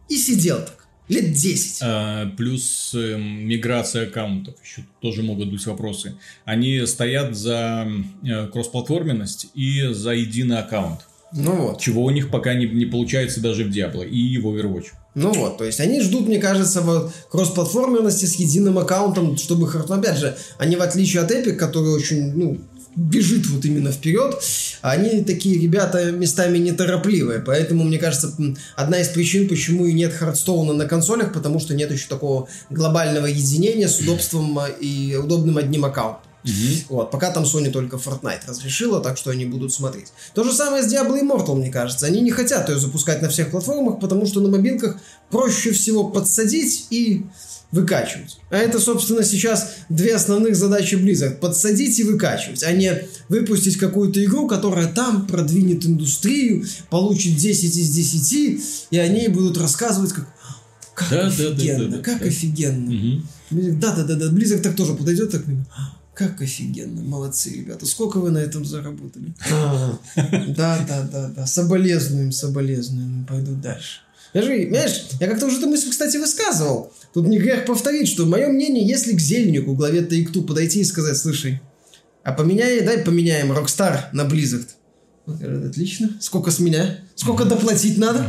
и сидел так. Лет 10. А, плюс эм, миграция аккаунтов. Еще тоже могут быть вопросы. Они стоят за э, кроссплатформенность и за единый аккаунт. Ну вот. Чего у них пока не, не получается даже в Diablo и в Overwatch. Ну вот, то есть они ждут, мне кажется, вот кроссплатформенности с единым аккаунтом, чтобы опять же, они в отличие от Epic, который очень, ну, бежит вот именно вперед, они такие ребята местами неторопливые, поэтому, мне кажется, одна из причин, почему и нет Хардстоуна на консолях, потому что нет еще такого глобального единения с удобством а, и удобным одним аккаунтом. Вот, пока там Sony только Fortnite разрешила, так что они будут смотреть. То же самое с Diablo Immortal, мне кажется. Они не хотят ее запускать на всех платформах, потому что на мобилках проще всего подсадить и выкачивать. А это, собственно, сейчас две основных задачи Blizzard. Подсадить и выкачивать, а не выпустить какую-то игру, которая там продвинет индустрию, получит 10 из 10, и они будут рассказывать, как как Да, да, да, офигенно, да, да, как да. офигенно. Да-да-да, Blizzard так тоже подойдет, так «А, как офигенно, молодцы, ребята. Сколько вы на этом заработали? Да-да-да-да, соболезнуем, соболезнуем, пойду дальше. Я же, знаешь, я как-то уже эту мысль, кстати, высказывал. Тут не грех повторить, что мое мнение, если к Зельнику, главе Take-Two, подойти и сказать, слушай, а поменяй, дай поменяем Rockstar на Blizzard. Отлично. Сколько с меня? Сколько доплатить надо?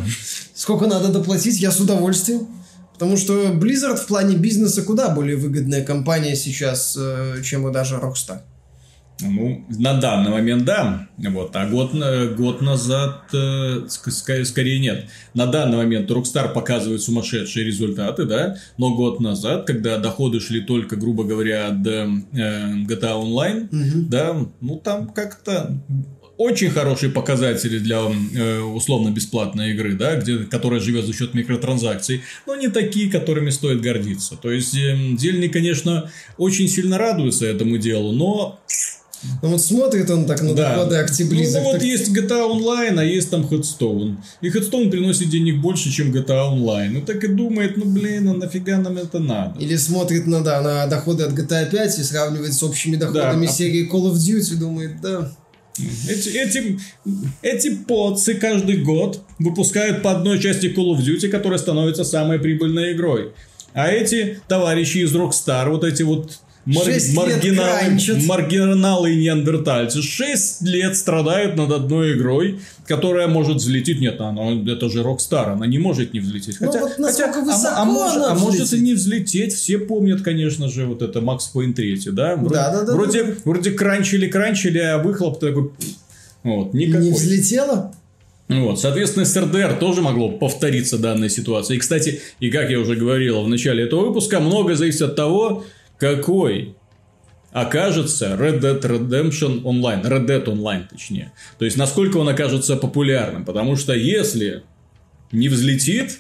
Сколько надо доплатить? Я с удовольствием. Потому что Blizzard в плане бизнеса куда более выгодная компания сейчас, э, чем даже Rockstar. Ну, на данный момент да. Вот. А год, на- год назад э, скорее нет. На данный момент Rockstar показывает сумасшедшие результаты, да. Но год назад, когда доходы шли только, грубо говоря, от э, GTA Online, да, ну там как-то очень хорошие показатели для э, условно-бесплатной игры, да, где, которая живет за счет микротранзакций, но не такие, которыми стоит гордиться. То есть, э, Дельный, конечно, очень сильно радуется этому делу, но Ну вот смотрит он так на да. доходы акций Ну, Blizzard. вот так- есть GTA Online, а есть там Headstone. И Headstone приносит денег больше, чем GTA Online. Ну так и думает, ну блин, а нафига нам это надо? Или смотрит на, да, на доходы от GTA 5 и сравнивает с общими доходами а- серии Call of Duty, думает, да. Эти, эти, эти поцы каждый год выпускают по одной части Call of Duty, которая становится самой прибыльной игрой. А эти товарищи из Rockstar, вот эти вот мар- маргиналы, маргиналы и неандертальцы 6 лет страдают над одной игрой, которая может взлететь. Нет, она, это же Rockstar, она не может не взлететь. Ну Хотя, вот насколько хотя- а- а, может, а может и не взлететь. Все помнят, конечно же, вот это Макс Пейн 3, да? Вроде, Да, да, да, вроде, да. вроде кранчили-кранчили, а выхлоп такой... Вот, никакой. Не взлетела? Вот, соответственно, с РДР тоже могло повториться данная ситуация. И, кстати, и как я уже говорил в начале этого выпуска, многое зависит от того, какой окажется Red Dead Redemption Online, Red Dead Online точнее. То есть, насколько он окажется популярным. Потому что если не взлетит,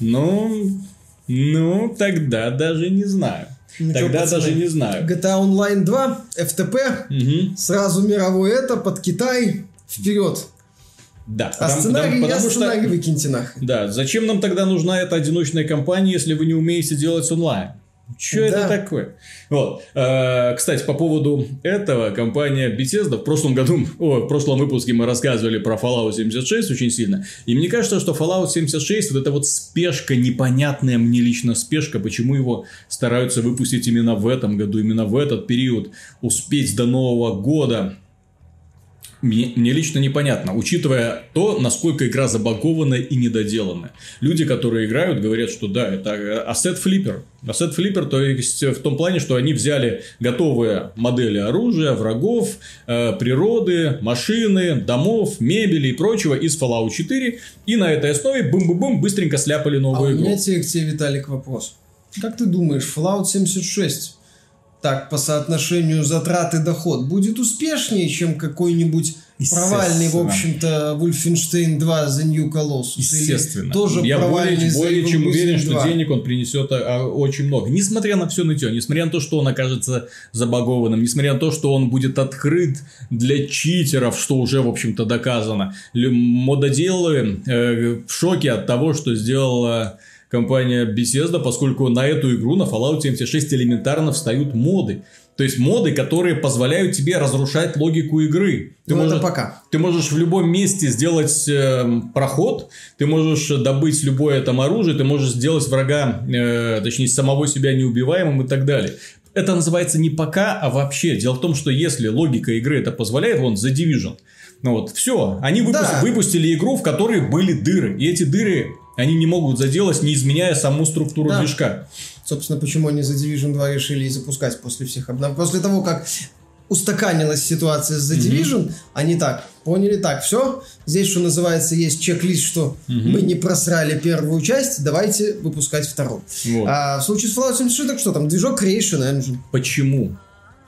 ну, ну, тогда даже не знаю. Ну тогда пацаны, даже не знаю. GTA Online 2, FTP, Мгм. сразу мировой это, под Китай, вперед. Да. А потому, сценарий, потому, я сценарий что, выкиньте нахрен. Да, зачем нам тогда нужна эта одиночная компания, если вы не умеете делать онлайн? Что да. это такое? Вот. Э, кстати, по поводу этого, компания Bethesda в прошлом году, о, в прошлом выпуске мы рассказывали про Fallout 76 очень сильно. И мне кажется, что Fallout 76, вот эта вот спешка, непонятная мне лично спешка, почему его стараются выпустить именно в этом году, именно в этот период, успеть до Нового года мне, мне лично непонятно, учитывая то, насколько игра забагована и недоделана. Люди, которые играют, говорят, что да, это ассет флиппер. Ассет флиппер, то есть в том плане, что они взяли готовые модели оружия, врагов, э, природы, машины, домов, мебели и прочего из Fallout 4 и на этой основе бум-бум-бум быстренько сляпали новую а игру. у меня тебе, к тебе, Виталик, вопрос. Как ты думаешь, Fallout 76 так по соотношению затрат и доход будет успешнее, чем какой-нибудь провальный, в общем-то, Wolfenstein 2 The New Colossus. Естественно. Или тоже Я более, более чем уверен, 2. что денег он принесет а, а, очень много. Несмотря на все нытье, несмотря на то, что он окажется забагованным, несмотря на то, что он будет открыт для читеров, что уже, в общем-то, доказано. Мододелы э, в шоке от того, что сделала компания Bethesda, поскольку на эту игру, на Fallout 76 элементарно встают моды. То есть моды, которые позволяют тебе разрушать логику игры. Ты ну, можешь, это пока. Ты можешь в любом месте сделать э, проход, ты можешь добыть любое там оружие, ты можешь сделать врага, э, точнее самого себя неубиваемым и так далее. Это называется не пока, а вообще. Дело в том, что если логика игры это позволяет, вон The Division, ну вот, все, они выпусти, да. выпустили игру, в которой были дыры. И эти дыры они не могут заделать, не изменяя саму структуру да. движка. Собственно, почему они за Division 2 решили запускать после всех обнов... После того, как устаканилась ситуация с The Division, mm-hmm. они так, поняли так, все, здесь, что называется, есть чек-лист, что mm-hmm. мы не просрали первую часть, давайте выпускать вторую. Вот. А в случае с Fallout 76, так что там, движок Creation Engine. Почему?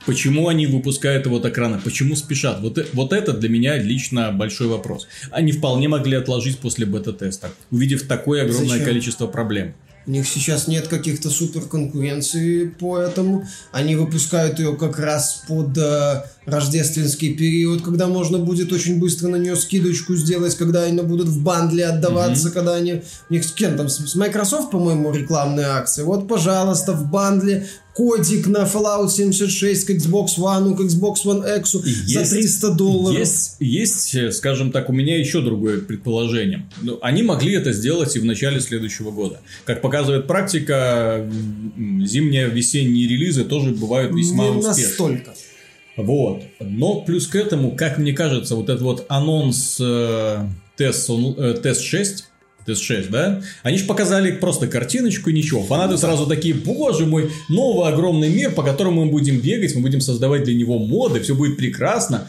Почему они выпускают его от экрана? Почему спешат? Вот, э, вот это для меня лично большой вопрос. Они вполне могли отложить после бета-теста, увидев такое огромное Зачем? количество проблем. У них сейчас нет каких-то супер конкуренции по этому. Они выпускают ее как раз под э, рождественский период, когда можно будет очень быстро на нее скидочку сделать, когда они будут в бандле отдаваться, mm-hmm. когда они... У них с кем там? С Microsoft, по-моему, рекламные акции. Вот, пожалуйста, в бандле кодик на Fallout 76 к Xbox One, к Xbox One X есть, за 300 долларов. Есть, есть, э, скажем так, у меня еще другое предположение. Ну, они могли это сделать и в начале следующего года. Как показывает практика, зимние, весенние релизы тоже бывают весьма Не успешны. настолько. Вот. Но плюс к этому, как мне кажется, вот этот вот анонс э, тест, э, тест 6 TS6, да? Они же показали просто картиночку и ничего. Фанаты сразу такие, боже мой, новый огромный мир, по которому мы будем бегать, мы будем создавать для него моды, все будет прекрасно.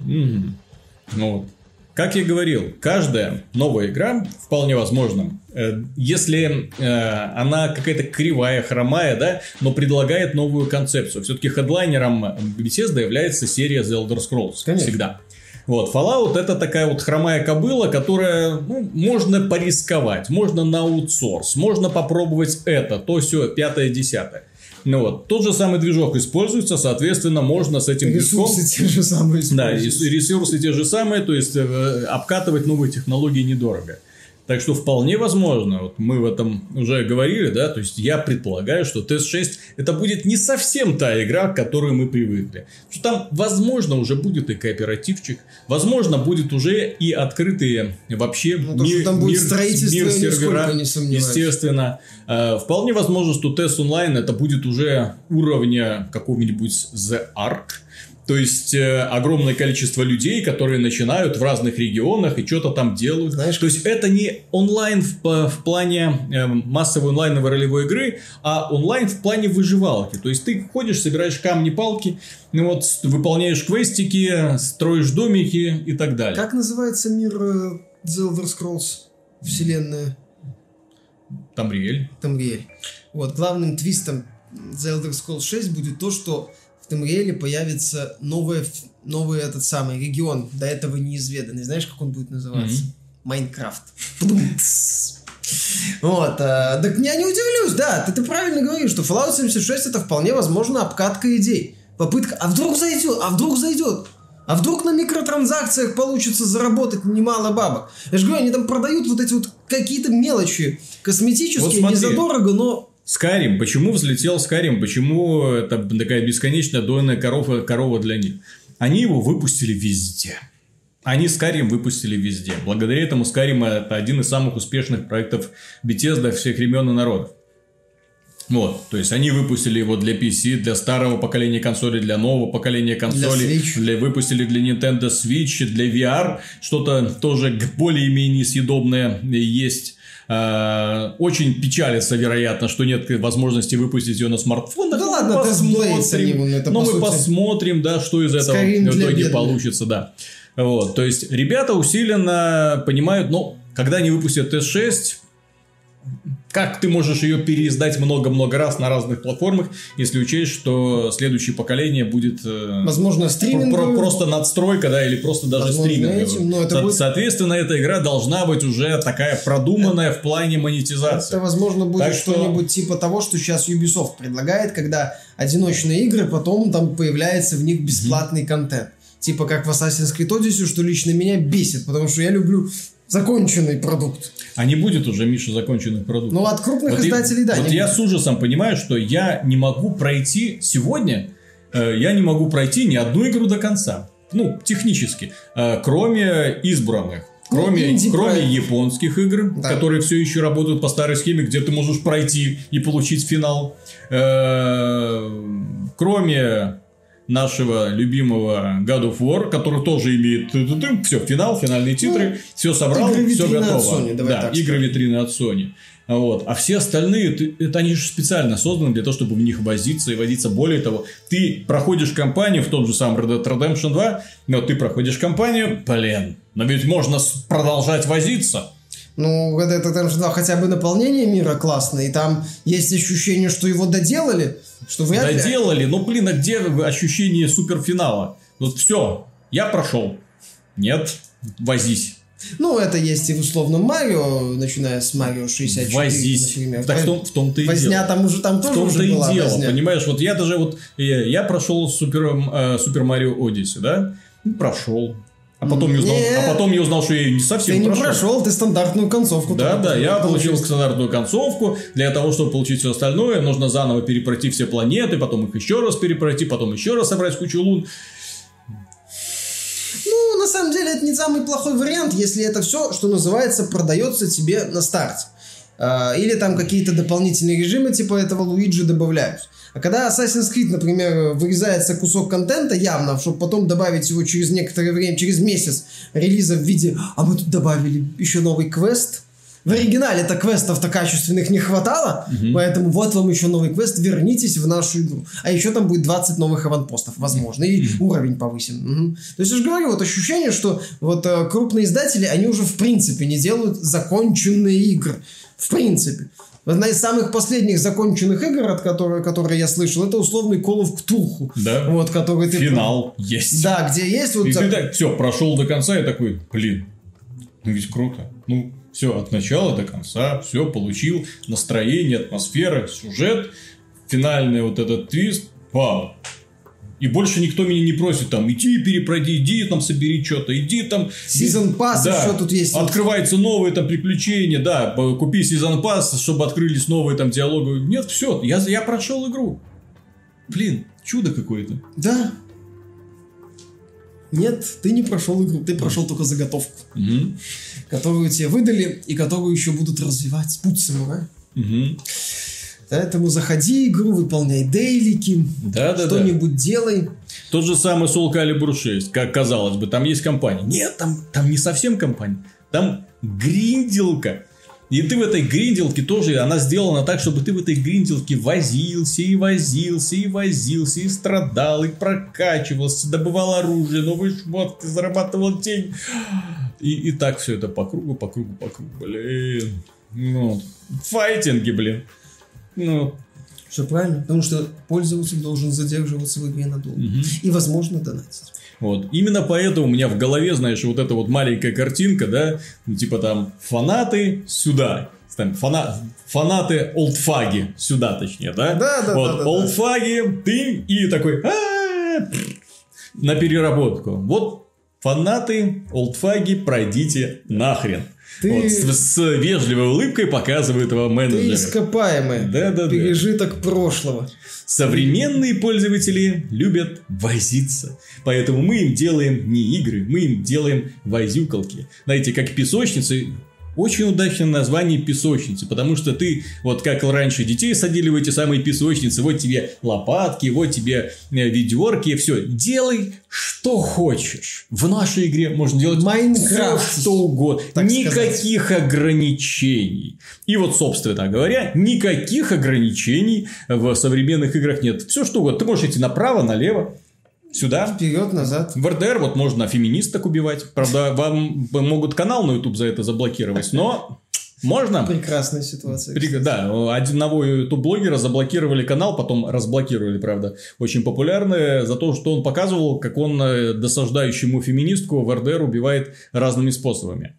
Ну, как я говорил, каждая новая игра, вполне возможно, э, если э, она какая-то кривая, хромая, да, но предлагает новую концепцию. Все-таки хедлайнером Bethesda является серия The Elder Scrolls. Конечно. Всегда. Вот, Fallout это такая вот хромая кобыла, которая, ну, можно порисковать, можно на аутсорс, можно попробовать это, то все, пятое, десятое. Ну вот, тот же самый движок используется, соответственно, можно с этим ресурсы движком... те же самые Да, ресурсы те же самые, то есть э, обкатывать новые технологии недорого. Так что вполне возможно, вот мы в этом уже говорили, да, то есть я предполагаю, что TS6 это будет не совсем та игра, к которой мы привыкли. Что там, возможно, уже будет и кооперативчик, возможно, будет уже и открытые вообще ну, мир, там будет мир, мир сервера, не естественно. Э, вполне возможно, что TS Online это будет уже уровня какого-нибудь The Ark, то есть э, огромное количество людей, которые начинают в разных регионах и что-то там делают. Знаешь, То есть это не онлайн в, в плане э, массовой онлайновой ролевой игры, а онлайн в плане выживалки. То есть ты ходишь, собираешь камни, палки, ну вот выполняешь квестики, строишь домики и так далее. Как называется мир э, The Elder Scrolls? Вселенная? Тамриэль. Тамриэль. Вот, главным твистом The Elder Scrolls 6 будет то, что Тамриэле появится новый, новый этот самый регион, до этого неизведанный. Знаешь, как он будет называться? Майнкрафт. Вот, а, так я не удивлюсь, да, ты, ты правильно говоришь, что Fallout 76 это вполне возможно обкатка идей. Попытка, а вдруг зайдет, а вдруг зайдет. А вдруг на микротранзакциях получится заработать немало бабок? Я же говорю, они там продают вот эти вот какие-то мелочи косметические, Вот не смотри. задорого, но Скарим, почему взлетел Скарим, почему это такая бесконечная дойная корова, корова для них? Они его выпустили везде. Они Скарим выпустили везде. Благодаря этому Скарим это один из самых успешных проектов Bethesda всех времен и народов. Вот, то есть они выпустили его для PC, для старого поколения консолей, для нового поколения консолей, Switch. для, выпустили для Nintendo Switch, для VR, что-то тоже более-менее съедобное есть. А, Очень печалится, вероятно, что нет возможности выпустить ее на смартфонах. Да Но ладно, посмотрим. это, Но по мы сути, посмотрим, да, что из этого Skyrim в для итоге получится, да. Вот, то есть ребята усиленно понимают, ну, когда они выпустят S6, как ты можешь ее переиздать много-много раз на разных платформах, если учесть, что следующее поколение будет э, возможно про- стриминговую. просто надстройка, да, или просто даже Возможно, стриминговая. этим, но это Со- будет- Соответственно, эта игра должна быть уже такая продуманная в плане монетизации. Это, возможно, будет Так что- что-нибудь типа того, что сейчас Ubisoft предлагает, когда одиночные игры, потом там появляется в них бесплатный контент. Типа как в Assassin's Creed Odyssey, что лично меня бесит, потому что я люблю законченный продукт. А не будет уже, Миша, законченных продуктов. Ну, от крупных Вот и- издателей, да. Вот я будет. с ужасом понимаю, что я не могу пройти сегодня, э, я не могу пройти ни одну игру до конца. Ну, технически. Э, кроме избранных. Ну, Кроме, кроме японских игр, Да. которые все еще работают по старой схеме, где ты можешь пройти и получить финал. Э, Кроме нашего любимого God of War, который тоже имеет все, финал, финальные титры, все собрал, все витрины от готово. Sony, да, игры витрины от Sony. Вот. А все остальные, это они же специально созданы для того, чтобы в них возиться и водиться. Более того, ты проходишь кампанию в том же самом Red Dead Redemption 2, но ты проходишь кампанию, блин, но ведь можно продолжать возиться. Ну, это, это там же, да, хотя бы наполнение мира классное, и там есть ощущение, что его доделали, что вряд ли... Доделали, ну блин, а где ощущение суперфинала? Вот все, я прошел. Нет, возись. Ну, это есть и в условном Марио, начиная с Марио 64, Возись. например. Так в том- в том-то и Возня дело. там уже, там В тоже том-то уже и была дело, возня. понимаешь, вот я даже вот, я, я прошел Супер, э, Супер Марио Одиссе, да, Ну, прошел. А потом, я узнал, а потом я узнал, что я не совсем Ты не прошел. прошел, ты стандартную концовку. Да, да, я получил получил. стандартную концовку. Для того, чтобы получить все остальное, нужно заново перепройти все планеты, потом их еще раз перепройти, потом еще раз собрать кучу лун. Ну, на самом деле, это не самый плохой вариант, если это все, что называется, продается тебе на старте. А, Или там какие-то дополнительные режимы типа этого Луиджи добавляют. А когда Assassin's Creed, например, вырезается кусок контента явно, чтобы потом добавить его через некоторое время, через месяц релиза в виде «А мы тут добавили еще новый квест», в оригинале-то квестов-то качественных не хватало, поэтому вот вам еще новый квест, вернитесь в нашу игру. А еще там будет 20 новых аванпостов, возможно, и уровень повысим. Мгм. То есть я же говорю, вот ощущение, что вот э, крупные издатели, они уже в принципе не делают законченные игры. В принципе. Одна из самых последних законченных игр, от которой, которые я слышал, это условный Call of Cthulhu. Да. Вот, который ты... Финал есть. Да, где есть вот... И ты зак- так, все, прошел до конца и такой, блин, ну ведь круто. Ну, все, от начала до конца, все, получил настроение, атмосфера, сюжет, финальный вот этот твист, вау. И больше никто меня не просит там, иди перепройди, иди там собери что-то, иди там... Season Pass Да. еще тут есть. Открываются новые там приключения, да, купи сезон пас, чтобы открылись новые там диалоги. Нет, все, я, я прошел игру. Блин, чудо какое-то. Да. Нет, ты не прошел игру, ты прошел только заготовку, Мгм. которую тебе выдали и которую еще будут развивать. Путь самурая. Мгм. Поэтому заходи игру, выполняй дейлики, Да-да-да. что-нибудь делай. Тот же самый Soul Calibur 6, как казалось бы, там есть компания. Нет, там, там не совсем компания. Там гринделка. И ты в этой гринделке тоже, она сделана так, чтобы ты в этой гринделке возился и возился и возился, и страдал, и прокачивался, добывал оружие, новые шмотки, зарабатывал деньги. И, и так все это по кругу, по кругу, по кругу, блин. Ну, файтинги, блин. Ну, Все правильно, потому что пользователь должен задерживаться в игре надолго. И, возможно, донатить. Вот. Именно поэтому у меня в голове, знаешь, вот эта вот маленькая картинка, да, ну, типа там фанаты сюда, там, фана... фанаты олдфаги сюда, точнее, да? Да, да, вот, да, да, да. олдфаги, ты и такой, на переработку. Вот фанаты, олдфаги, пройдите нахрен. Ты... Вот, с, с вежливой улыбкой показывает его менеджер. Ты ископаемый. Да-да-да. Пережиток прошлого. Современные пользователи любят возиться. Поэтому мы им делаем не игры, мы им делаем возюкалки. Знаете, как песочницы очень удачное название песочницы, потому что ты, вот как раньше детей садили в эти самые песочницы, вот тебе лопатки, вот тебе э, ведерки, все. Делай, что хочешь. В нашей игре можно делать Майнкрафт. все, что угодно. никаких сказать. ограничений. И вот, собственно говоря, никаких ограничений в современных играх нет. Все, что угодно. Ты можешь идти направо, налево. Сюда. Вперед, назад. В РДР вот можно феминисток убивать. Правда, вам могут канал на YouTube за это заблокировать, но можно. Прекрасная ситуация. При... Да, одного ютуб-блогера заблокировали канал, потом разблокировали, правда. Очень популярный за то, что он показывал, как он э, досаждающему феминистку в РДР убивает разными способами.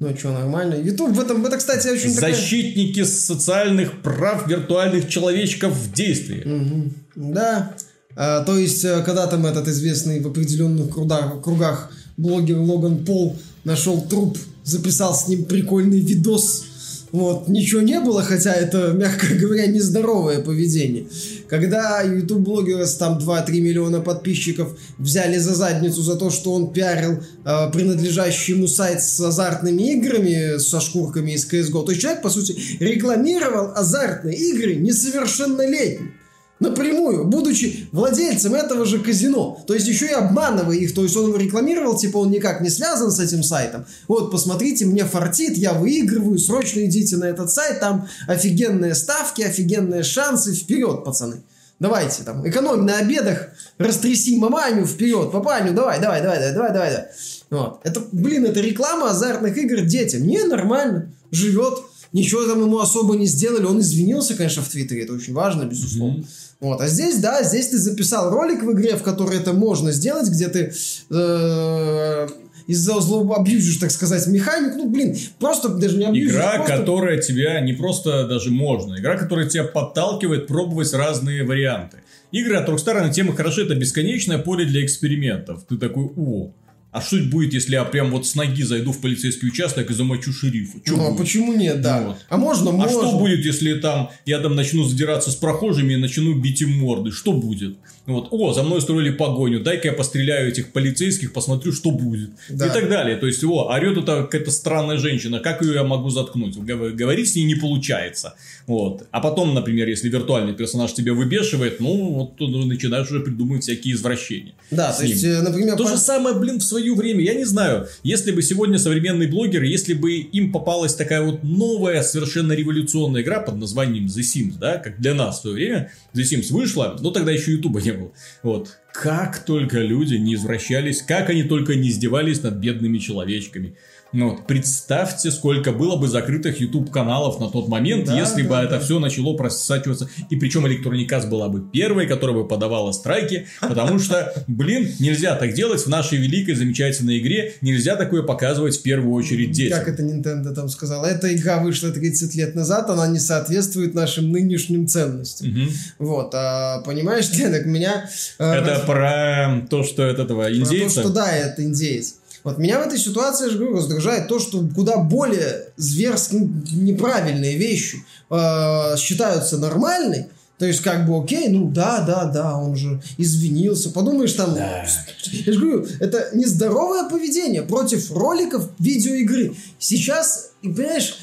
Ну что, нормально. YouTube в этом, это, кстати, очень Защитники такая... социальных прав виртуальных человечков в действии. Угу. Да. А, то есть, э, когда там этот известный в определенных кругах, блогер Логан Пол нашел труп, записал с ним прикольный видос, вот, ничего не было, хотя это, мягко говоря, нездоровое поведение. Когда YouTube-блогеры с там 2-3 миллиона подписчиков взяли за задницу за то, что он пиарил э, принадлежащий ему сайт с азартными играми, со шкурками из CSGO, то есть человек, по сути, рекламировал азартные игры несовершеннолетним напрямую, будучи владельцем этого же казино. То есть еще и обманывая их. То есть он рекламировал, типа он никак не связан с этим сайтом. Вот, посмотрите, мне фартит, я выигрываю, срочно идите на этот сайт, там офигенные ставки, офигенные шансы, вперед, пацаны. Давайте там, экономь на обедах, растряси маманю, вперед, папаню, давай, давай, давай, давай, давай, давай. Вот. Это, блин, это реклама азартных игр детям. Не, нормально, живет. Ничего там ему особо не сделали. Он извинился, конечно, в Твиттере. Это очень важно, безусловно. Mm-hmm. Вот. А здесь, да, здесь ты записал ролик в игре, в которой это можно сделать, где ты э, из-за злого абьюзишь, так сказать, механик. Ну, блин, просто даже не абьюзишь. Игра, просто... которая тебя не просто даже можно. Игра, которая тебя подталкивает пробовать разные варианты. Игры от Rockstar на тему хорошо, это бесконечное поле для экспериментов. Ты такой, о, а что будет, если я прям вот с ноги зайду в полицейский участок и замочу шерифа? Чё ну, а почему нет, да. Вот. А можно, можно. А что будет, если там я там начну задираться с прохожими и начну бить им морды? Что будет? Вот, о, за мной устроили погоню, дай-ка я постреляю этих полицейских, посмотрю, что будет. Да. И так далее. То есть, о, орет это какая-то странная женщина, как ее я могу заткнуть? Говорить с ней не получается. Вот. А потом, например, если виртуальный персонаж тебя выбешивает, ну, вот ты начинаешь уже придумывать всякие извращения. Да, то есть, э, например... То по... же самое, блин, в свое время, я не знаю, если бы сегодня современные блогеры, если бы им попалась такая вот новая, совершенно революционная игра под названием The Sims, да, как для нас в свое время, The Sims вышла, но тогда еще Ютуба не был. Вот. Как только люди не извращались, как они только не издевались над бедными человечками. Ну, вот, представьте, сколько было бы закрытых YouTube каналов на тот момент, да, если да, бы да. это все начало просачиваться. И причем Arts была бы первой, которая бы подавала страйки, потому что, блин, нельзя так делать в нашей великой, замечательной игре, нельзя такое показывать в первую очередь детям. Как это Nintendo там сказала? Эта игра вышла 30 лет назад, она не соответствует нашим нынешним ценностям. Угу. Вот, а, понимаешь, так меня... Э, это раз... про то, что от этого индейца? Про то, что да, это индейец. Вот меня в этой ситуации, я же говорю, раздражает то, что куда более зверски неправильные вещи э, считаются нормальной, то есть, как бы, окей, ну да, да, да, он же извинился. Подумаешь, там... Да. Я же говорю, это нездоровое поведение против роликов видеоигры. Сейчас, понимаешь,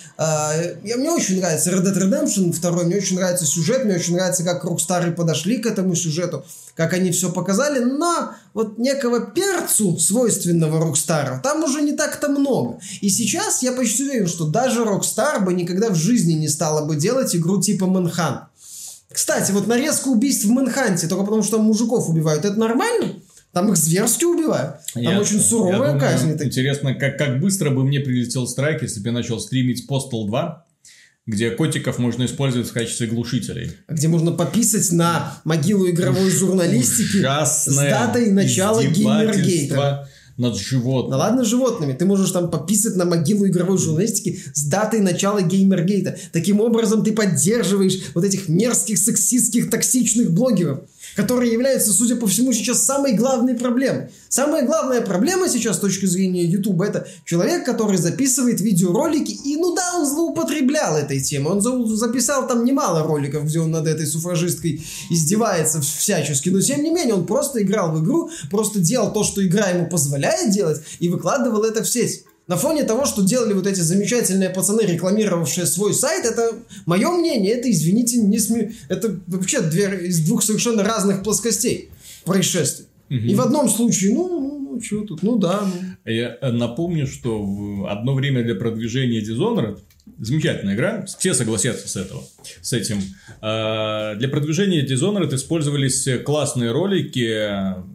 я, мне очень нравится Red Dead Redemption 2, мне очень нравится сюжет, мне очень нравится, как Rockstar подошли к этому сюжету как они все показали, но вот некого перцу, свойственного Rockstar у, там уже не так-то много. И сейчас я почти уверен, что даже Rockstar бы никогда в жизни не стала бы делать игру типа Manhunt. Кстати, вот нарезка убийств в Manhunt е, только потому что мужиков убивают, это нормально? Там их зверски убивают. Там я, очень суровая казнь. Интересно, как, как быстро бы мне прилетел страйк, если бы я начал стримить Postal 2, где котиков можно использовать в качестве глушителей. Где можно пописать на могилу игровой журналистики с датой начала геймергейта над животными. Ну ладно, животными. Ты можешь там пописать на могилу игровой журналистики с датой начала геймергейта. Таким образом ты поддерживаешь вот этих мерзких, сексистских, токсичных блогеров. Которая является, судя по всему, сейчас самой главной проблемой. Самая главная проблема сейчас с точки зрения YouTube это человек, который записывает видеоролики, и ну да, он злоупотреблял этой темой. Он записал там немало роликов, где он над этой суфражисткой издевается всячески, но тем не менее он просто играл в игру, просто делал то, что игра ему позволяет делать, и выкладывал это в сеть. На фоне того, что делали вот эти замечательные пацаны, рекламировавшие свой сайт, это мое мнение, это, извините, не сме... это вообще две, из двух совершенно разных плоскостей происшествий. Угу. И в одном случае, ну, ну, ну что тут, ну да. Ну. Я напомню, что в одно время для продвижения Dishonored Замечательная игра, все согласятся с этого, с этим. А, для продвижения Dishonored использовались классные ролики,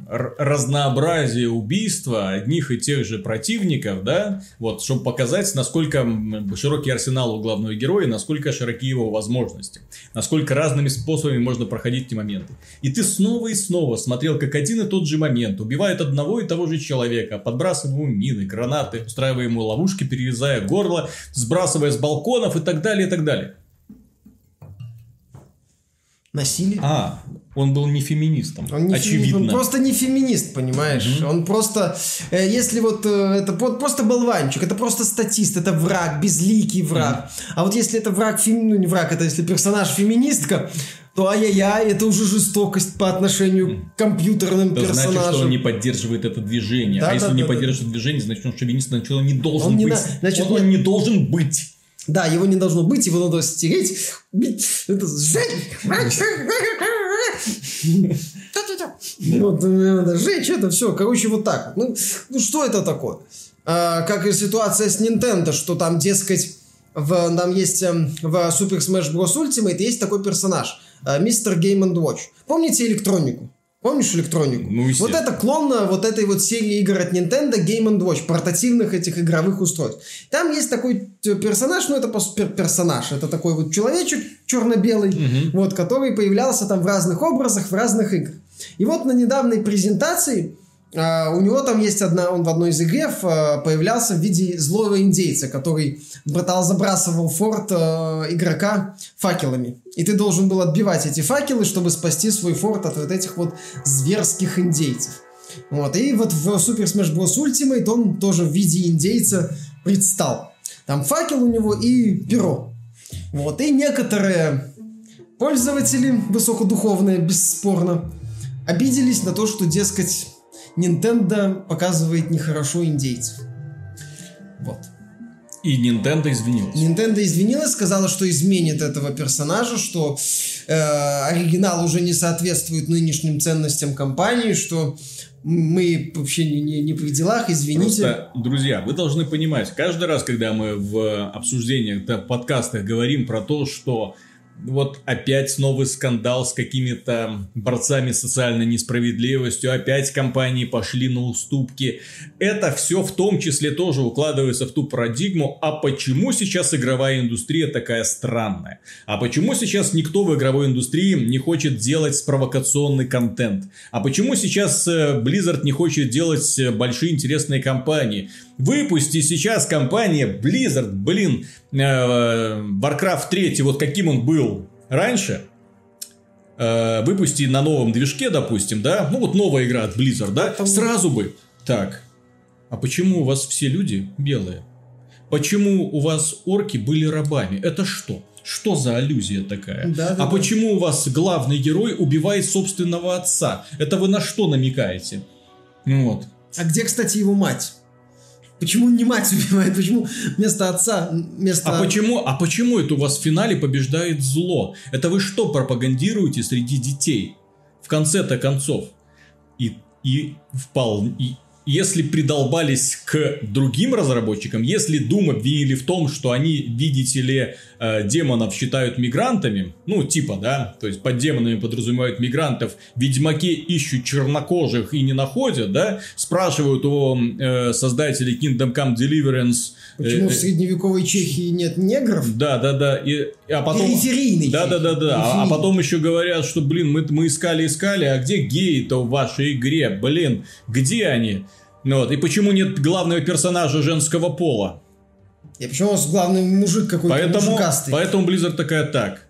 разнообразие убийства одних и тех же противников, да, вот, чтобы показать, насколько широкий арсенал у главного героя, насколько широки его возможности, насколько разными способами можно проходить эти моменты. И ты снова и снова смотрел, как один и тот же момент убивает одного и того же человека, подбрасывая ему мины, гранаты, устраивая ему ловушки, перерезая горло, сбрасывая с балконов и так далее, и так далее. Насилие? А, он был не феминистом. Он не очевидно. Феминист, он просто не феминист, понимаешь? Угу. Он просто, э, если вот э, это вот, просто болванчик, это просто статист, это враг, безликий враг. Угу. А вот если это враг, фем... ну не враг, это если персонаж феминистка, то ай-яй-яй, это уже жестокость по отношению к компьютерным это персонажам. значит, что он не поддерживает это движение. Да, а да, если да, он не да, поддерживает да. движение, значит, он шовинист, он не должен он быть. Не на... значит, он, он не должен быть. Да, его не должно быть, его надо стереть, это сжечь. Вот, надо сжечь это все. Короче, вот так. Ну, ну что это такое? А, как и ситуация с Nintendo, что там, дескать, в, там есть эм, в Super Smash Bros. Ultimate есть такой персонаж, э, мистер Game Watch. Помните электронику? Помнишь электронику? Ну, вот это клон вот этой вот серии игр от Nintendo Game Watch, портативных этих игровых устройств. Там есть такой персонаж, ну это пер персонаж, это такой вот человечек черно-белый, угу. вот, который появлялся там в разных образах, в разных играх. И вот на недавней презентации у него там есть одна, он в одной из игре uh, появлялся в виде злого индейца, который забрасывал форт uh, игрока факелами. И ты должен был отбивать эти факелы, чтобы спасти свой форт от вот этих вот зверских индейцев. Вот. И вот в Super Smash Bros. Ultimate он тоже в виде индейца предстал. Там факел у него и перо. Вот. И некоторые пользователи высокодуховные, бесспорно, обиделись на то, что, дескать, Nintendo показывает нехорошо индейцев. Вот. И Nintendo извинилась. Nintendo извинилась, сказала, что изменит этого персонажа, что э, оригинал уже не соответствует нынешним ценностям компании, что мы вообще не, не, не при делах, извините. Просто, друзья, вы должны понимать, каждый раз, когда мы в обсуждениях, в подкастах говорим про то, что вот опять новый скандал с какими-то борцами социальной несправедливостью, опять компании пошли на уступки. Это все в том числе тоже укладывается в ту парадигму, а почему сейчас игровая индустрия такая странная? А почему сейчас никто в игровой индустрии не хочет делать провокационный контент? А почему сейчас э, Blizzard не хочет делать э, большие интересные кампании? Выпусти сейчас компания Blizzard, блин, э, Warcraft 3, вот каким он был раньше, э, выпусти на новом движке, допустим, да, ну вот новая игра от Blizzard, да, Там... сразу бы. Так, а почему у вас все люди белые? Почему у вас орки были рабами? Это что? Что за аллюзия такая? Да, да, а да. почему у вас главный герой убивает собственного отца? Это вы на что намекаете? Ну вот. А где, кстати, его мать? Почему не мать убивает? Почему вместо отца, вместо... А почему, а почему это у вас в финале побеждает зло? Это вы что пропагандируете среди детей? В конце-то концов. И, и, впал, и, если придолбались к другим разработчикам, если Doom обвинили в том, что они, видите ли, э, демонов считают мигрантами, ну, типа, да, то есть под демонами подразумевают мигрантов, ведьмаки ищут чернокожих и не находят, да, спрашивают у э, создателей Kingdom Come Deliverance, Почему э, в средневековой Чехии нет негров? Да, да, да. И, а потом... Периферийный. Да, да, да, да. А, а потом еще говорят, что, блин, мы, мы искали, искали, а где геи-то в вашей игре? Блин, где они? Ну вот, и почему нет главного персонажа женского пола? И почему у нас главный мужик какой-то поэтому, мужикастый? Поэтому Blizzard такая так.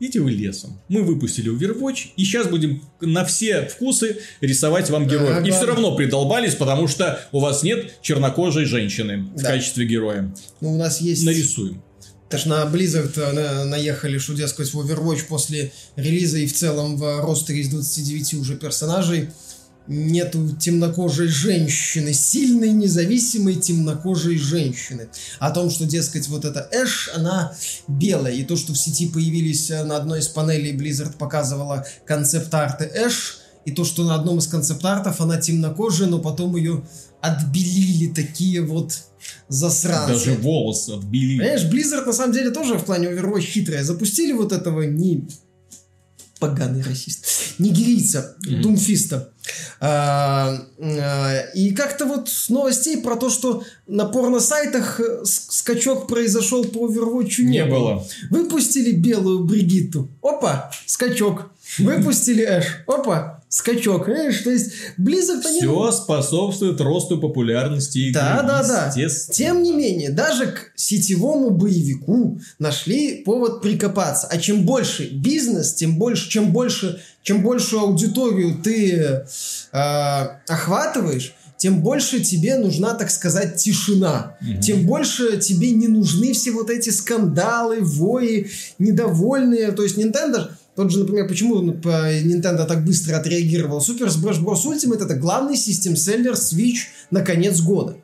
идите вы лесом. Мы выпустили Overwatch, и сейчас будем на все вкусы рисовать вам героев. Ага. И все равно придолбались, потому что у вас нет чернокожей женщины в Да. качестве героя. Ну, у нас есть... Нарисуем. Ж на Blizzard э, на- наехали, что, дескать, в Overwatch после релиза и в целом в ростере из 29 уже персонажей нету темнокожей женщины, сильной, независимой темнокожей женщины. О том, что, дескать, вот эта Эш, она белая. И то, что в сети появились э, на одной из панелей Blizzard показывала концепт-арты Эш, и то, что на одном из концепт-артов она темнокожая, но потом ее отбелили такие вот засранцы. Даже волосы отбили. Понимаешь, Blizzard на самом деле тоже в плане Overwatch хитрая. Запустили вот этого не поганый расист, нигерийца, Думфиста. А, а, и как-то вот новостей про то, что на порно-сайтах э, скачок произошел по Overwatch не, Не было. Выпустили белую Бригитту. Опа, скачок. Выпустили Эш. Опа, скачок. Понимаешь, то есть они- Все способствует росту популярности игры. Да, да, да. Тем не менее, даже к сетевому боевику нашли повод прикопаться. А чем больше бизнес, тем больше, чем больше, чем большую аудиторию ты э, охватываешь, тем больше тебе нужна, так сказать, тишина. Тем больше тебе не нужны все вот эти скандалы, вои, недовольные. То есть Nintendo тот же, например, почему по- Nintendo так быстро отреагировал? Super Smash Bros. Ultimate это главный систем-селлер Switch на конец года.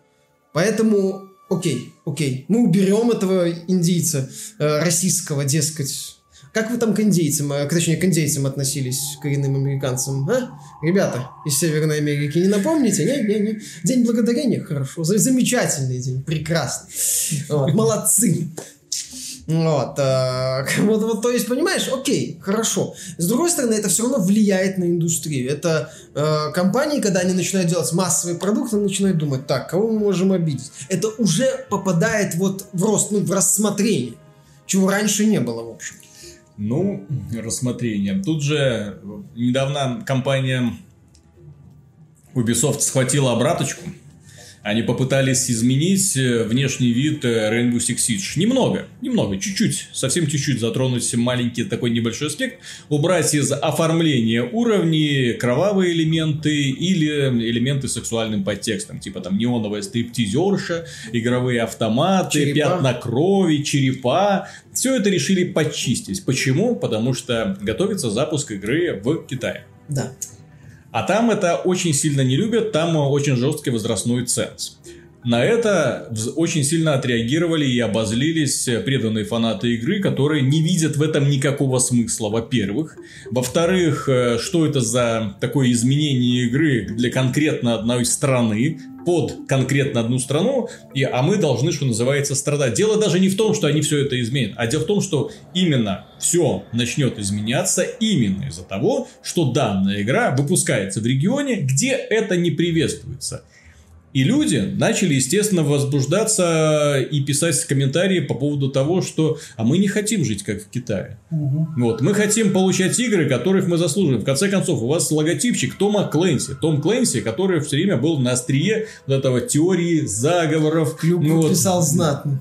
Поэтому, окей, окей, мы уберем этого индийца э, российского, дескать. Как вы там к индейцам, э, к- точнее, к индейцам относились, к коренным американцам, а? Ребята из Северной Америки, не напомните? Не-не-не. День благодарения, хорошо. За- Замечательный день, прекрасный. Вот, молодцы. Вот, э, вот, вот, то есть, понимаешь, окей, хорошо. С другой стороны, это все равно влияет на индустрию. Это э, компании, когда они начинают делать массовый продукт, они начинают думать, так, кого мы можем обидеть? Это уже попадает вот в рост, ну, в рассмотрение, чего раньше не было, в общем. Ну, рассмотрение. Тут же недавно компания Ubisoft схватила обраточку. Они попытались изменить э, внешний вид э, Rainbow Six Siege. Немного, немного, чуть-чуть, совсем чуть-чуть затронуть маленький такой небольшой аспект. Убрать из оформления уровней кровавые элементы или элементы с сексуальным подтекстом. Типа там неоновая стриптизерша, игровые автоматы, Черепа. пятна крови, черепа. Все это решили почистить. Почему? Потому что готовится запуск игры в Китае. Да. А там это очень сильно не любят, там э, очень жесткий возрастной ценз. На это очень сильно отреагировали и обозлились э, преданные фанаты игры, которые не видят в этом никакого смысла, во-первых. Во-вторых, э, что это за такое изменение игры для конкретно одной страны, под конкретно одну страну, и, а мы должны, что называется, страдать. Дело даже не в том, что они все это изменят, а дело в том, что именно все начнет изменяться именно из-за того, что данная игра выпускается в регионе, где это не приветствуется. И люди начали, естественно, возбуждаться и писать комментарии по поводу того, что «а мы не хотим жить, как в Китае». Вот, мы хотим получать игры, которых мы заслуживаем. В конце концов, у вас логотипчик Тома Клэнси. Том Клэнси, который все время был на острие вот этого теории заговоров. Клюк Ну вот, писал знатно.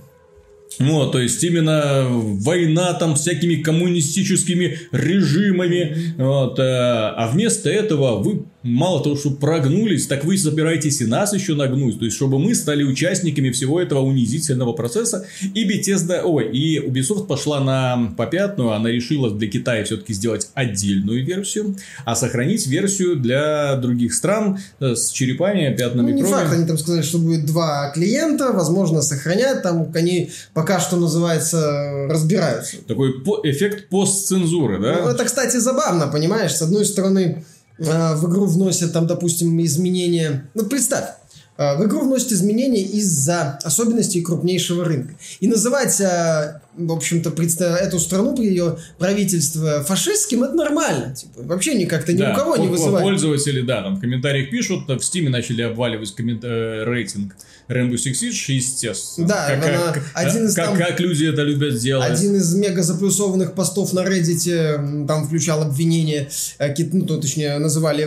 Вот, то есть именно война там с всякими коммунистическими режимами. Вот, э, а вместо этого вы мало того, что прогнулись, так вы собираетесь и нас еще нагнуть. То есть, чтобы мы стали участниками всего этого унизительного процесса. И Bethesda, ой, и Ubisoft пошла на попятную, она решила для Китая все-таки сделать отдельную версию, а сохранить версию для других стран э, с черепами, Ну, пятнами не крови. факт, они там сказали, что будет два клиента, возможно, сохранять, там они пока что называется разбираются. Такой по- эффект постцензуры, да? Ну, это, кстати, забавно, понимаешь? С одной стороны, э, в игру вносят там, допустим, изменения. Ну, представь, э, в игру вносят изменения из-за особенностей крупнейшего рынка. И называть, э, в общем-то, предста- эту страну ее правительство фашистским, это нормально. Типа, вообще никак-то ни Да, у кого не вызывает. Пользователи, да, там в комментариях пишут, в Steam начали обваливать коммент- э, рейтинг Rainbow Six Siege, естественно. Да, как, она- как- один из как- там- как люди это любят делать. Один из мега заплюсованных постов на Reddit там включал обвинение, э, ну, то, точнее, называли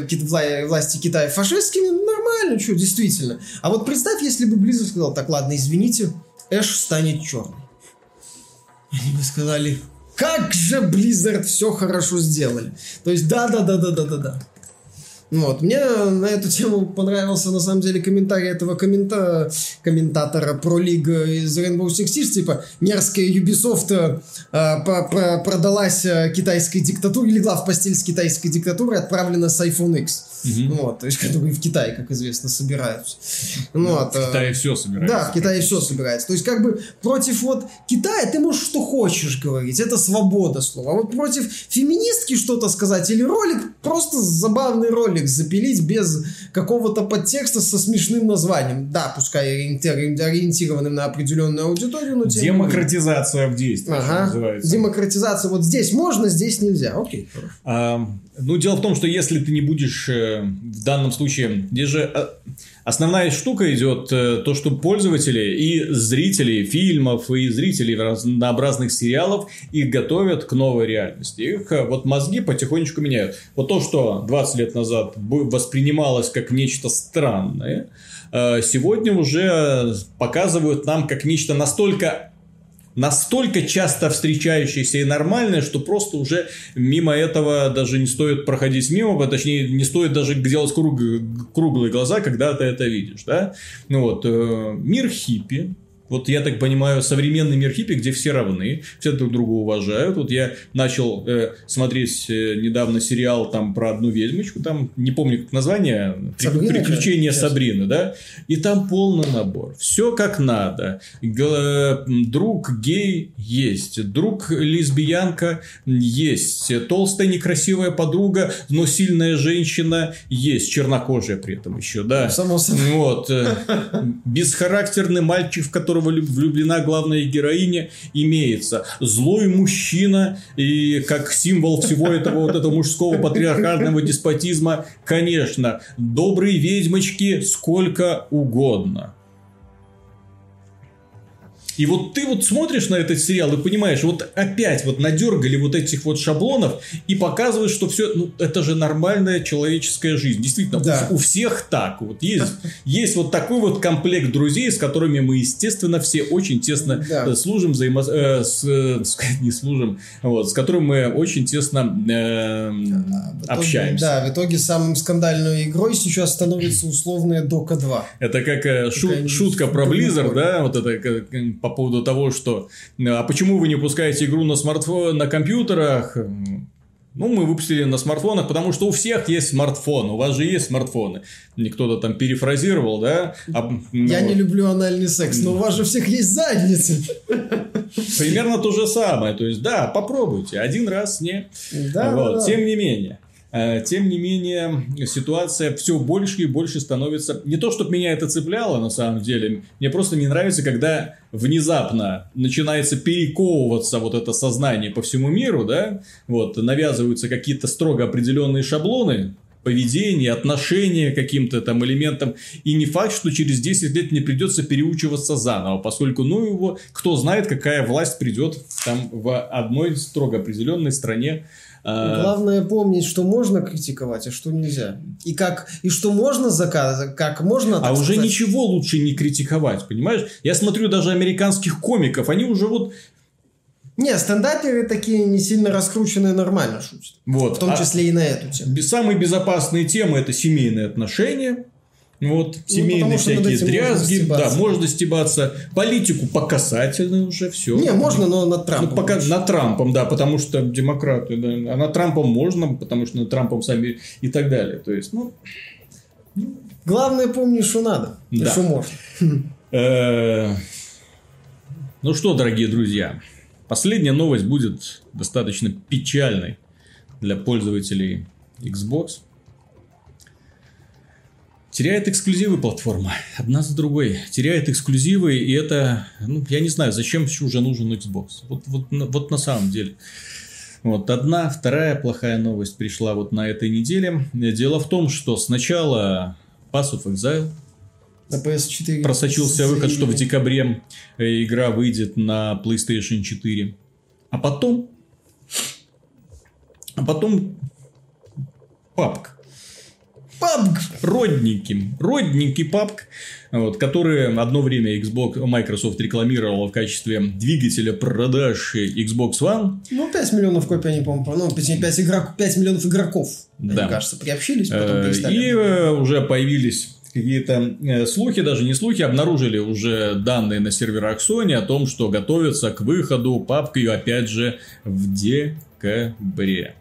власти Китая фашистскими. Ну, Нормально, что, действительно. А вот представь, если бы Blizzard сказал, так, ладно, извините, Эш станет черный. Они бы сказали, как же Blizzard все хорошо сделали. То есть, да-да-да-да-да-да-да. Вот. Мне на эту тему понравился, на самом деле, комментарий этого коммента... комментатора про лиг из Rainbow Six Siege, типа, мерзкая Ubisoft э, -по продалась э, китайской диктатуре, легла в постель с китайской диктатурой, отправлена с iPhone X. Угу. Вот, то есть, которые в Китае, как известно, собираются. Ну, вот, в Китае э, все собирается. Да, в Китае все собирается. То есть, как бы против вот Китая ты можешь что хочешь говорить, это свобода слова. А вот против феминистки что-то сказать или ролик, просто забавный ролик запилить без какого-то подтекста со смешным названием. Да, пускай ориентированным на определенную аудиторию, но тем Демократизация в действии, ага. называется. Демократизация вот здесь можно, здесь нельзя. Окей. А, ну, дело в том, что если ты не будешь э, в данном случае, здесь же э, основная штука идет э, то, что пользователи и зрители фильмов, и зрители разнообразных сериалов их готовят к новой реальности. Их вот мозги потихонечку меняют. Вот то, что 20 лет назад воспринималось как нечто странное, сегодня уже показывают нам как нечто настолько настолько часто встречающееся и нормальное, что просто уже мимо этого даже не стоит проходить мимо, точнее, не стоит даже делать круг, круглые глаза, когда ты это видишь, да? Ну вот, э, мир хиппи, вот я так понимаю, современный мир хиппи, где все равны, все друг друга уважают. Вот я начал э, смотреть э, недавно сериал там про одну ведьмочку, там не помню как название, Сабрина, приключения да? Сабрины, да, и там полный набор, все как надо. Г- друг гей есть, друг лесбиянка есть, толстая некрасивая подруга, но сильная женщина есть, чернокожая при этом еще, да. Само собой. Вот э, бесхарактерный мальчик, в котором которого влюблена главная героиня, имеется. Злой мужчина, и как символ всего этого вот этого мужского патриархального деспотизма, конечно, добрые ведьмочки сколько угодно. И вот ты вот смотришь на этот сериал и понимаешь, вот опять вот надергали вот этих вот шаблонов и показывают, что все, ну, это же нормальная человеческая жизнь. Действительно, да. у, у всех так. Вот есть, есть вот такой вот комплект друзей, с которыми мы, естественно, все очень тесно да. Э, служим, взаимо... Э, с, с, не служим, вот, с которым мы очень тесно э, итоге, общаемся. Да, в итоге самым скандальной игрой сейчас становится условная Дока 2. Это как э, шу, шутка про Blizzard, да, вот это как, по поводу того, что а почему вы не пускаете игру на смартфон, на компьютерах? Ну, мы выпустили на смартфонах, потому что у всех есть смартфон, у вас же есть смартфоны. Кто-то там перефразировал, да? А, ну... Я не люблю анальный секс, но у вас же всех есть задницы. Примерно то же самое. То есть, да, попробуйте. Один раз не. Да, вот. да. Тем не менее. Э, тем не менее, ситуация все больше и больше становится... Не то, чтобы меня это цепляло, на самом деле. Мне просто не нравится, когда внезапно начинается перековываться вот это сознание по всему миру, да, вот, навязываются какие-то строго определенные шаблоны, поведения, отношения к каким-то там элементам. И не факт, что через 10 лет не придется переучиваться заново, поскольку, ну его, кто знает, какая власть придет там в одной строго определенной стране Главное помнить, что можно критиковать, а что нельзя. И как и что можно заказать, как можно. А уже ничего лучше не критиковать, понимаешь? Я смотрю даже американских комиков, они уже вот не, стендаперы такие не сильно раскрученные нормально шутят. Вот. В том а числе и на эту тему. Самые безопасные темы это семейные отношения. Вот, ну, семейные всякие дрязги, можно да, можно стебаться. Политику по касательной уже все. Не, можно, но над Трампом. Ну, пока, над Трампом, да, потому что демократы, да, а над Трампом можно, потому что над Трампом сами и так далее. То есть, ну... Главное помни, что надо, да. что можно. Э, ну что, дорогие друзья, последняя новость будет достаточно печальной для пользователей Xbox теряет эксклюзивы платформа. Одна за другой. Теряет эксклюзивы, и это, ну, я не знаю, зачем уже нужен Xbox. Вот, вот, вот на самом деле. Вот одна, вторая плохая новость пришла вот на этой неделе. Дело в том, что сначала Pass of Exile на PS4 просочился выход, что в декабре э, игра выйдет на PlayStation 4. А потом... А потом... Папка PUBG. Родненьким. Родненький PUBG вот, которые одно время Xbox, Microsoft рекламировала в качестве двигателя продаж Xbox One. Ну, 5 миллионов копий они, по-моему, ну, 5, игрок, 5 миллионов игроков, да. мне кажется, приобщились, потом э, перестали. И э, уже появились какие-то э, слухи, даже не слухи, обнаружили уже данные на серверах Sony о том, что готовятся к выходу папки, опять же, в декабре.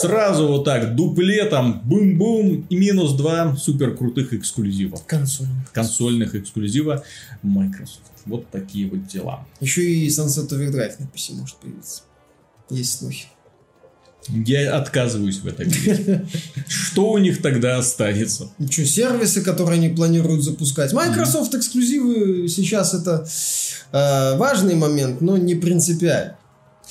Сразу вот так, дуплетом, бум-бум, и минус два супер крутых эксклюзива. Консольных. Консольных эксклюзива Microsoft. Вот такие вот дела. Еще и Sunset Overdrive на PC может появиться. Есть слухи. Я отказываюсь в это верить. Что у них тогда останется? Ничего, сервисы, которые они планируют запускать. Microsoft эксклюзивы сейчас это э, важный момент, но не принципиально.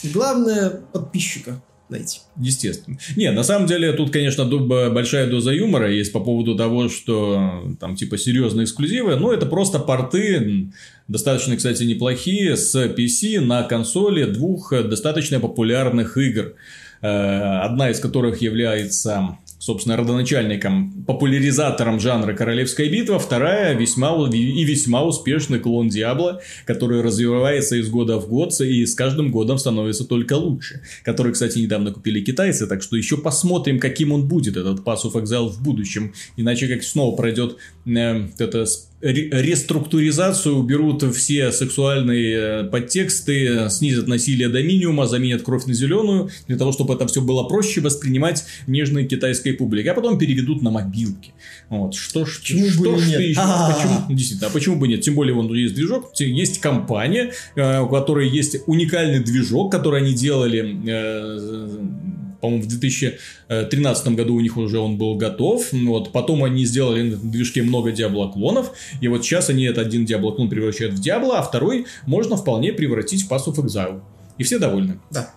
Главное подписчика найти. Естественно. Не, на самом деле тут, конечно, большая доза юмора есть по поводу того, что там типа серьезные эксклюзивы, но это просто порты, достаточно, кстати, неплохие, с PC на консоли двух достаточно популярных игр. Э, одна из которых является собственно, родоначальником, популяризатором жанра «Королевская битва», вторая весьма и весьма успешный клон Диабло, который развивается из года в год и с каждым годом становится только лучше. Который, кстати, недавно купили китайцы, так что еще посмотрим, каким он будет, этот Pass of в будущем. Иначе как снова пройдет э, это реструктуризацию, уберут все сексуальные э, подтексты, снизят насилие до минимума, заменят кровь на зеленую, для того, чтобы это все было проще воспринимать нежной китайской публике, а потом переведут на мобилки. Вот. Что ж, почему что бы ж нет? еще? Почему, действительно, а почему бы нет? Тем более, вон есть движок, есть компания, э, у которой есть уникальный движок, который они делали э, по-моему, в 2013 году у них уже он был готов. Вот. Потом они сделали на движке много Диабло-клонов. И вот сейчас они этот один Диабло-клон превращают в Диабло, а второй можно вполне превратить в Pass of Exile. И все довольны. Да.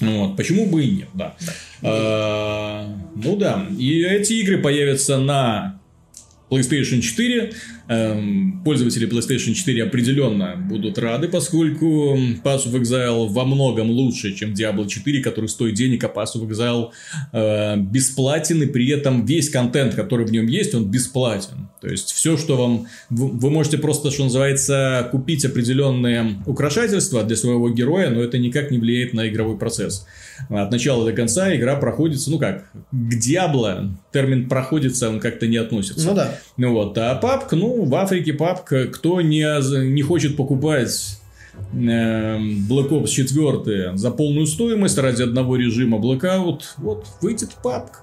Вот, почему бы и нет, да. да. А, ну да, и эти игры появятся на PlayStation 4. Эм, пользователи PlayStation 4 определенно будут рады, поскольку Pass of Exile во многом лучше, чем Diablo 4, который стоит денег, а Pass of Exile э, бесплатен, и при этом весь контент, который в нем есть, он бесплатен. То есть, все, что вам... Вы можете просто, что называется, купить определенные украшательства для своего героя, но это никак не влияет на игровой процесс. От начала до конца игра проходится, ну как, к Диабло термин проходится, он как-то не относится. Ну да. Ну вот, а папк, ну, в Африке папк, кто не, не хочет покупать Black Ops 4 за полную стоимость ради одного режима Blackout, вот, выйдет папк.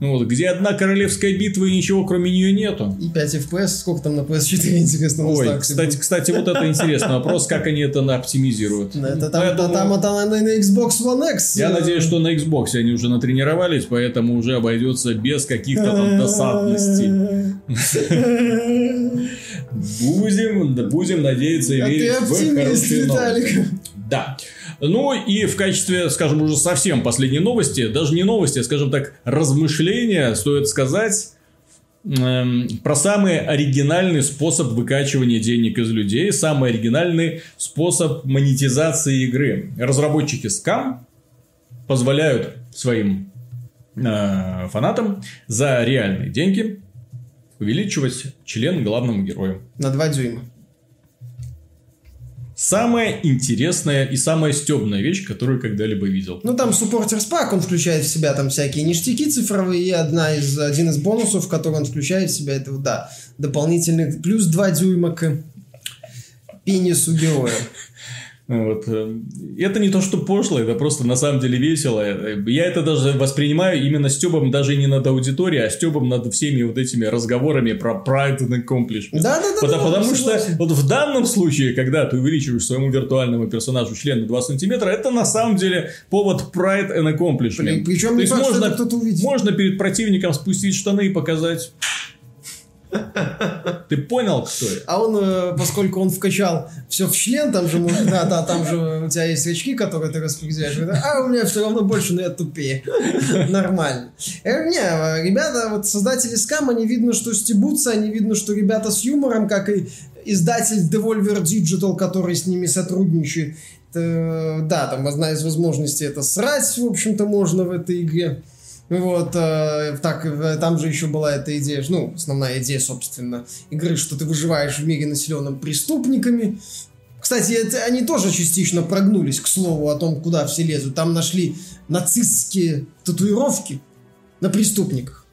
Ну, вот, где одна королевская битва и ничего кроме нее нету. И 5 FPS, сколько там на PS4, интересно. Ой, кстати, кстати, вот это интересный вопрос, как они это оптимизируют. Это там, это, там это на, на Xbox One X. Я надеюсь, что на Xbox они уже натренировались, поэтому уже обойдется без каких-то там досадностей. Будем, будем надеяться и а верить в хорошие новости. Да. Ну и в качестве, скажем, уже совсем последней новости, даже не новости, а, скажем так, размышления, стоит сказать эм, про самый оригинальный способ выкачивания денег из людей, самый оригинальный способ монетизации игры. Разработчики Scam позволяют своим э, фанатам за реальные деньги увеличивать член главному герою. На 2 дюйма. Самая интересная и самая стебная вещь, которую когда-либо видел. Ну, там суппортер спак, он включает в себя там всякие ништяки цифровые, и одна из, один из бонусов, который он включает в себя, это, да, дополнительных плюс 2 дюйма к пенису героя. Вот. Это не то, что пошло, это просто на самом деле весело. Я это даже воспринимаю именно стебом даже не над аудиторией, а стебом над всеми вот этими разговорами про Pride and Accomplishment. Да, да, да. Потому, да, потому что вот в данном случае, когда ты увеличиваешь своему виртуальному персонажу член на 2 сантиметра, это на самом деле повод Pride and Accomplishment. Причем То есть факт, можно, можно перед противником спустить штаны и показать ты понял, кто я? А он, э, поскольку он вкачал все в член, там же, да, да, там же у тебя есть очки, которые ты распределяешь. А у меня все равно больше, но я тупее. Нормально. Э, не, ребята, вот создатели скам, они видно, что стебутся, они видно, что ребята с юмором, как и издатель Devolver Digital, который с ними сотрудничает. Да, там одна из возможностей это срать, в общем-то, можно в этой игре. Вот, э, так, э, там же еще была эта идея, ну, основная идея, собственно, игры, что ты выживаешь в мире, населенном преступниками. Кстати, это, они тоже частично прогнулись, к слову, о том, куда все лезут. Там нашли нацистские татуировки на преступниках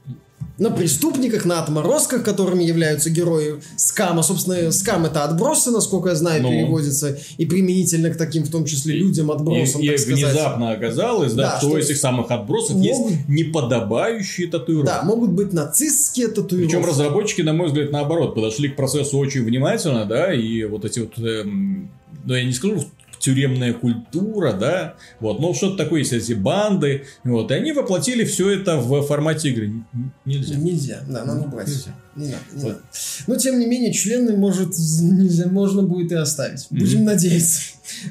на преступниках, на отморозках, которыми являются герои скама. Собственно, скам это отбросы, насколько я знаю, ну. переводится, и применительно к таким, в том числе, людям отбросам, и, и внезапно оказалось, да, да что, что этих самых отбросов могут... есть неподобающие татуировки. Да, могут быть нацистские татуировки. Причем разработчики, на мой взгляд, наоборот, подошли к процессу очень внимательно, да, и вот эти вот эм, ну, я не скажу тюремная культура, да, вот, но что-то такое есть, эти банды, вот, и они воплотили все это в формате игры. Нельзя. Нельзя, да, надо убрать. Нельзя. Не надо, не вот. надо. Но, тем не менее, члены, может, нельзя, можно будет и оставить. Будем mm-hmm. надеяться.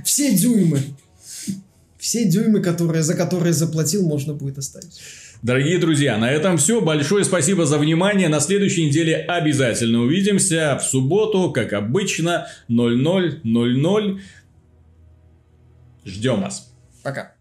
Все дюймы, все дюймы, которые, за которые заплатил, можно будет оставить. Дорогие друзья, на этом все. Большое спасибо за внимание. На следующей неделе обязательно увидимся в субботу, как обычно, 00.00. Ждем вас. Пока.